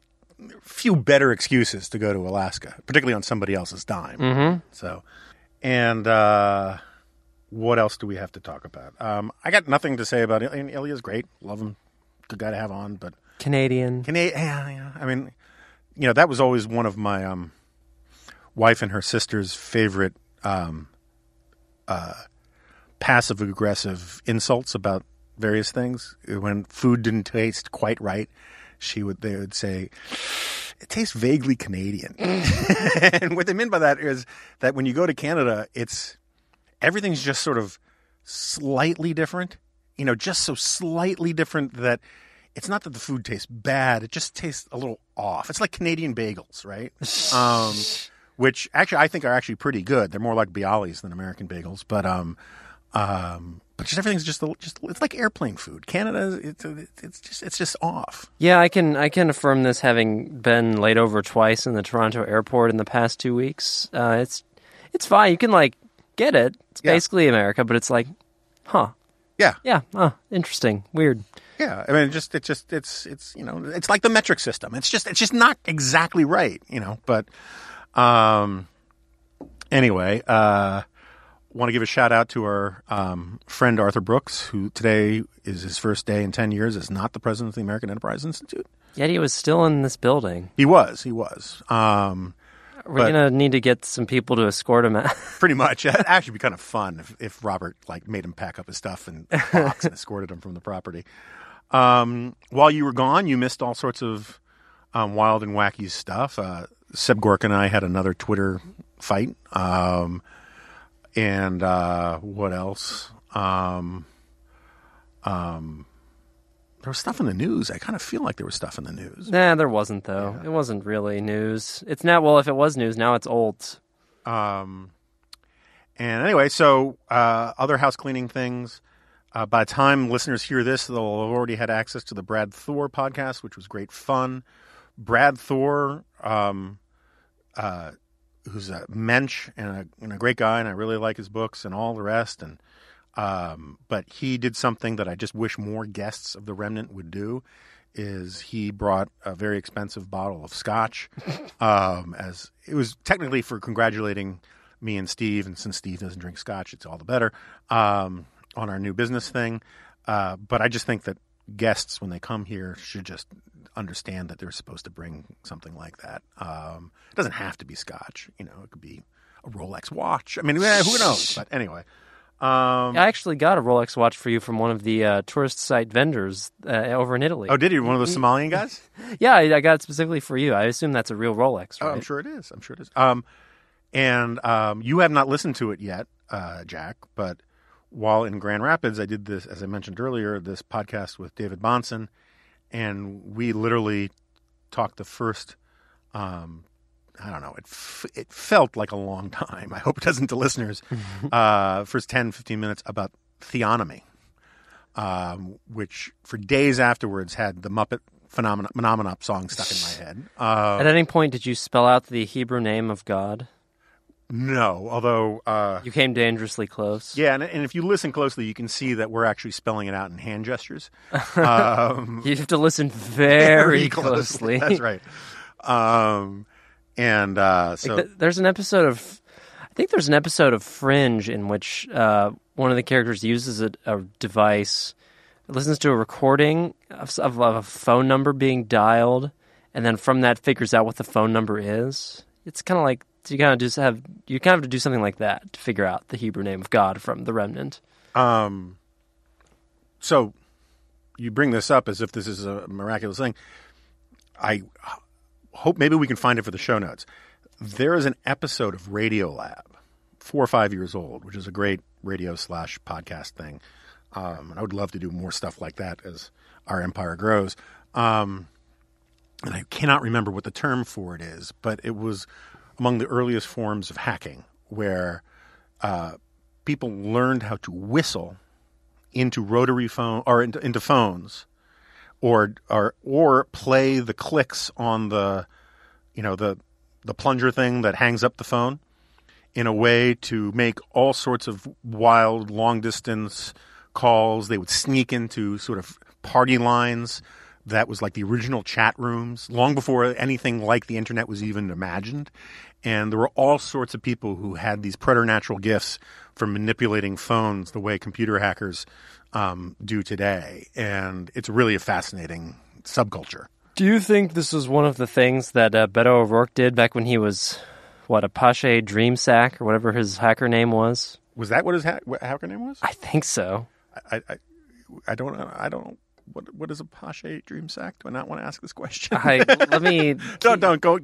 few better excuses to go to Alaska, particularly on somebody else's dime. mm-hmm. So, and uh, what else do we have to talk about? Um, I got nothing to say about it. I Ilya's great. Love him. Good guy to have on. But Canadian. Canadian, yeah, yeah. I mean, you know, that was always one of my um, wife and her sister's favorite um, uh, passive aggressive insults about various things. When food didn't taste quite right, she would they would say, "It tastes vaguely Canadian." and what they meant by that is that when you go to Canada, it's everything's just sort of slightly different. You know, just so slightly different that it's not that the food tastes bad; it just tastes a little off. It's like Canadian bagels, right? Um, which actually I think are actually pretty good. They're more like Bialys than American bagels, but um, um, but just everything's just just it's like airplane food. Canada, it's it's just it's just off. Yeah, I can I can affirm this having been laid over twice in the Toronto airport in the past two weeks. Uh, it's it's fine. You can like get it. It's Yeah. basically America, but it's like, huh? Yeah, Yeah. Oh, interesting. Weird. yeah. I mean, it just it's just it's it's you know it's like the metric system. It's just it's just not exactly right, you know. But um, anyway, uh, want to give a shout out to our um, friend Arthur Brooks, who today is his first day in ten years as not the president of the American Enterprise Institute. Yet he was still in this building. He was, he was. Um, We're But- gonna need to get some people to escort him out. pretty much. It'd actually be kind of fun if, if Robert like made him pack up his stuff and box and escorted him from the property. Um, while you were gone, you missed all sorts of um, wild and wacky stuff. Uh, Seb Gorka and I had another Twitter fight. Um, and uh, what else? Um, um, there was stuff in the news. I kind of feel like there was stuff in the news. nah, there wasn't though. It wasn't really news. It's not. Well, if it was news, now it's old. Um, and anyway, so uh, other house cleaning things. Uh, by the time listeners hear this, they'll have already had access to the Brad Thor podcast, which was great fun. Brad Thor, um, uh, who's a mensch and a, and a great guy, and I really like his books and all the rest. And um, but he did something that I just wish more guests of the Remnant would do. Is he brought a very expensive bottle of scotch? um, as it was technically for congratulating me and Steve, and since Steve doesn't drink scotch, it's all the better um, on our new business thing. Uh, but I just think that guests, when they come here, should just understand that they're supposed to bring something like that. Um, it doesn't have to be scotch, you know. It could be a Rolex watch. I mean, eh, who knows? But anyway, um, I actually got a Rolex watch for you from one of the uh, tourist site vendors uh, over in Italy. oh, did you one of those Somalian guys? Yeah, I, I got it specifically for you. I assume that's a real Rolex, Oh. I'm sure it is. I'm sure it is. Um, and um, you have not listened to it yet, uh, Jack. But while in Grand Rapids, I did this, as I mentioned earlier, this podcast with David Bahnsen, and we literally talked the first. Um, I don't know. It f- it felt like a long time. I hope it doesn't to listeners. uh, first 10, 15 minutes about theonomy, um, which for days afterwards had the Muppet Phenomena Phenomenop song stuck in my head. Uh, At any point, did you spell out the Hebrew name of God? No, although uh, You came dangerously close. yeah, and, and if you listen closely, you can see that we're actually spelling it out in hand gestures. Um, You have to listen very closely. That's right. Um, and uh, so Like, th- there's an episode of, I think there's an episode of Fringe in which uh, one of the characters uses a, a device, listens to a recording of, of, of a phone number being dialed, and then from that figures out what the phone number is. It's kind of like So you kind of just have you kind of have to do something like that to figure out the Hebrew name of God from the remnant. Um, so you bring this up as if this is a miraculous thing. I hope maybe we can find it for the show notes. There is an episode of Radio Lab, four or five years old, which is a great radio slash podcast thing. Um, and I would love to do more stuff like that as our empire grows. Um, and I cannot remember what the term for it is, but it was among the earliest forms of hacking where uh, people learned how to whistle into rotary phone or into, into phones or or or play the clicks on the you know the the plunger thing that hangs up the phone in a way to make all sorts of wild long distance calls. They would sneak into sort of party lines that was like the original chat rooms long before anything like the internet was even imagined and there were all sorts of people who had these preternatural gifts for manipulating phones the way computer hackers um, do today. And it's really a fascinating subculture. Do you think this was one of the things that uh, Beto O'Rourke did back when he was, what, Apache Dreamsack or whatever his hacker name was? Was that what his ha- what hacker name was? I think so. I, I, I don't. I don't. What what is a Apache Dreamsack? Do I not want to ask this question? I, let me. don't don't go.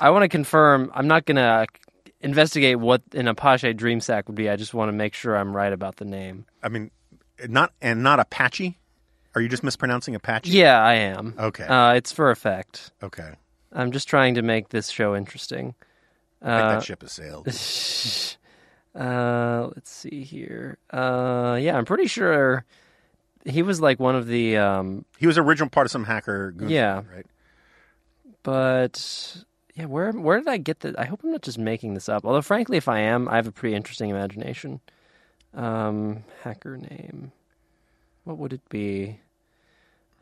I want to confirm. I'm not going to investigate what an Apache dream sack would be. I just want to make sure I'm right about the name. I mean, not and not Apache. Are you just mispronouncing Apache? Yeah, I am. Okay. Uh, it's for effect. Okay. I'm just trying to make this show interesting. I think Uh, that ship has sailed. uh, let's see here. Uh, yeah, I'm pretty sure he was like one of the. Um, He was original part of some hacker. goon Yeah. thing, Right. but yeah, where where did I get that? I hope I'm not just making this up. Although, frankly, if I am, I have a pretty interesting imagination. Um, hacker name. What would it be?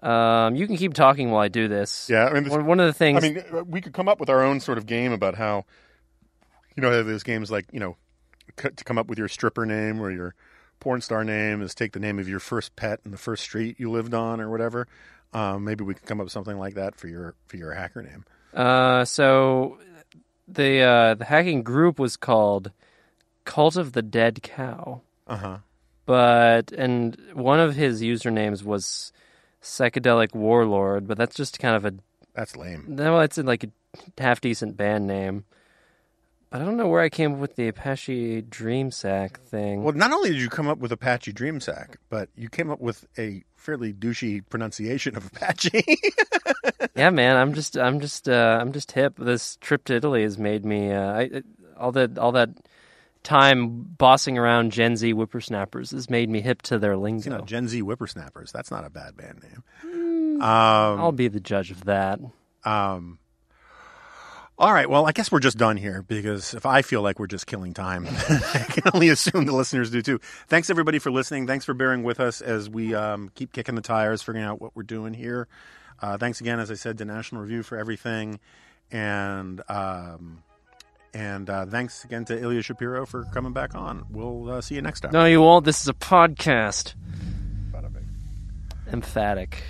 Um, you can keep talking while I do this. Yeah. I mean, this- one, one of the things. I mean, uh, we could come up with our own sort of game about how, you know, there's games like you know, c- to come up with your stripper name or your porn star name is take the name of your first pet and the first street you lived on or whatever. Um, maybe we could come up with something like that for your for your hacker name. Uh, so the uh, the hacking group was called Cult of the Dead Cow, Uh huh. but and one of his usernames was Psychedelic Warlord, but that's just kind of a That's lame. no, it's like a half decent band name. But I don't know where I came up with the Apache Dream Dreamsack thing. Well, not only did you come up with Apache Dream Dreamsack, but you came up with a fairly douchey pronunciation of Apache. yeah, man, I'm just, I'm just, uh, I'm just hip. This trip to Italy has made me, uh, I, all that, all that time bossing around Gen Z whippersnappers has made me hip to their lingo. you know, Gen Z whippersnappers. That's not a bad band name. Hmm. Um, I'll be the judge of that. Um, all right. Well, I guess we're just done here because if I feel like we're just killing time, I can only assume the listeners do too. Thanks everybody for listening. Thanks for bearing with us as we um, keep kicking the tires, figuring out what we're doing here. Uh, thanks again, as I said, to National Review for everything, and um, and uh, thanks again to Ilya Shapiro for coming back on. We'll uh, see you next time. No, you won't. This is a podcast. Emphatic.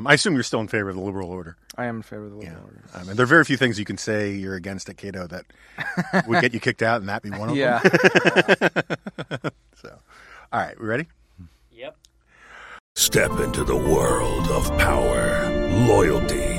Um, I assume you're still in favor of the liberal order. I am in favor of the liberal order. Um, and there are very few things you can say you're against at Cato that would get you kicked out, and that be one of them. Yeah. them. so, all right, we ready? Yep. Step into the world of power, loyalty,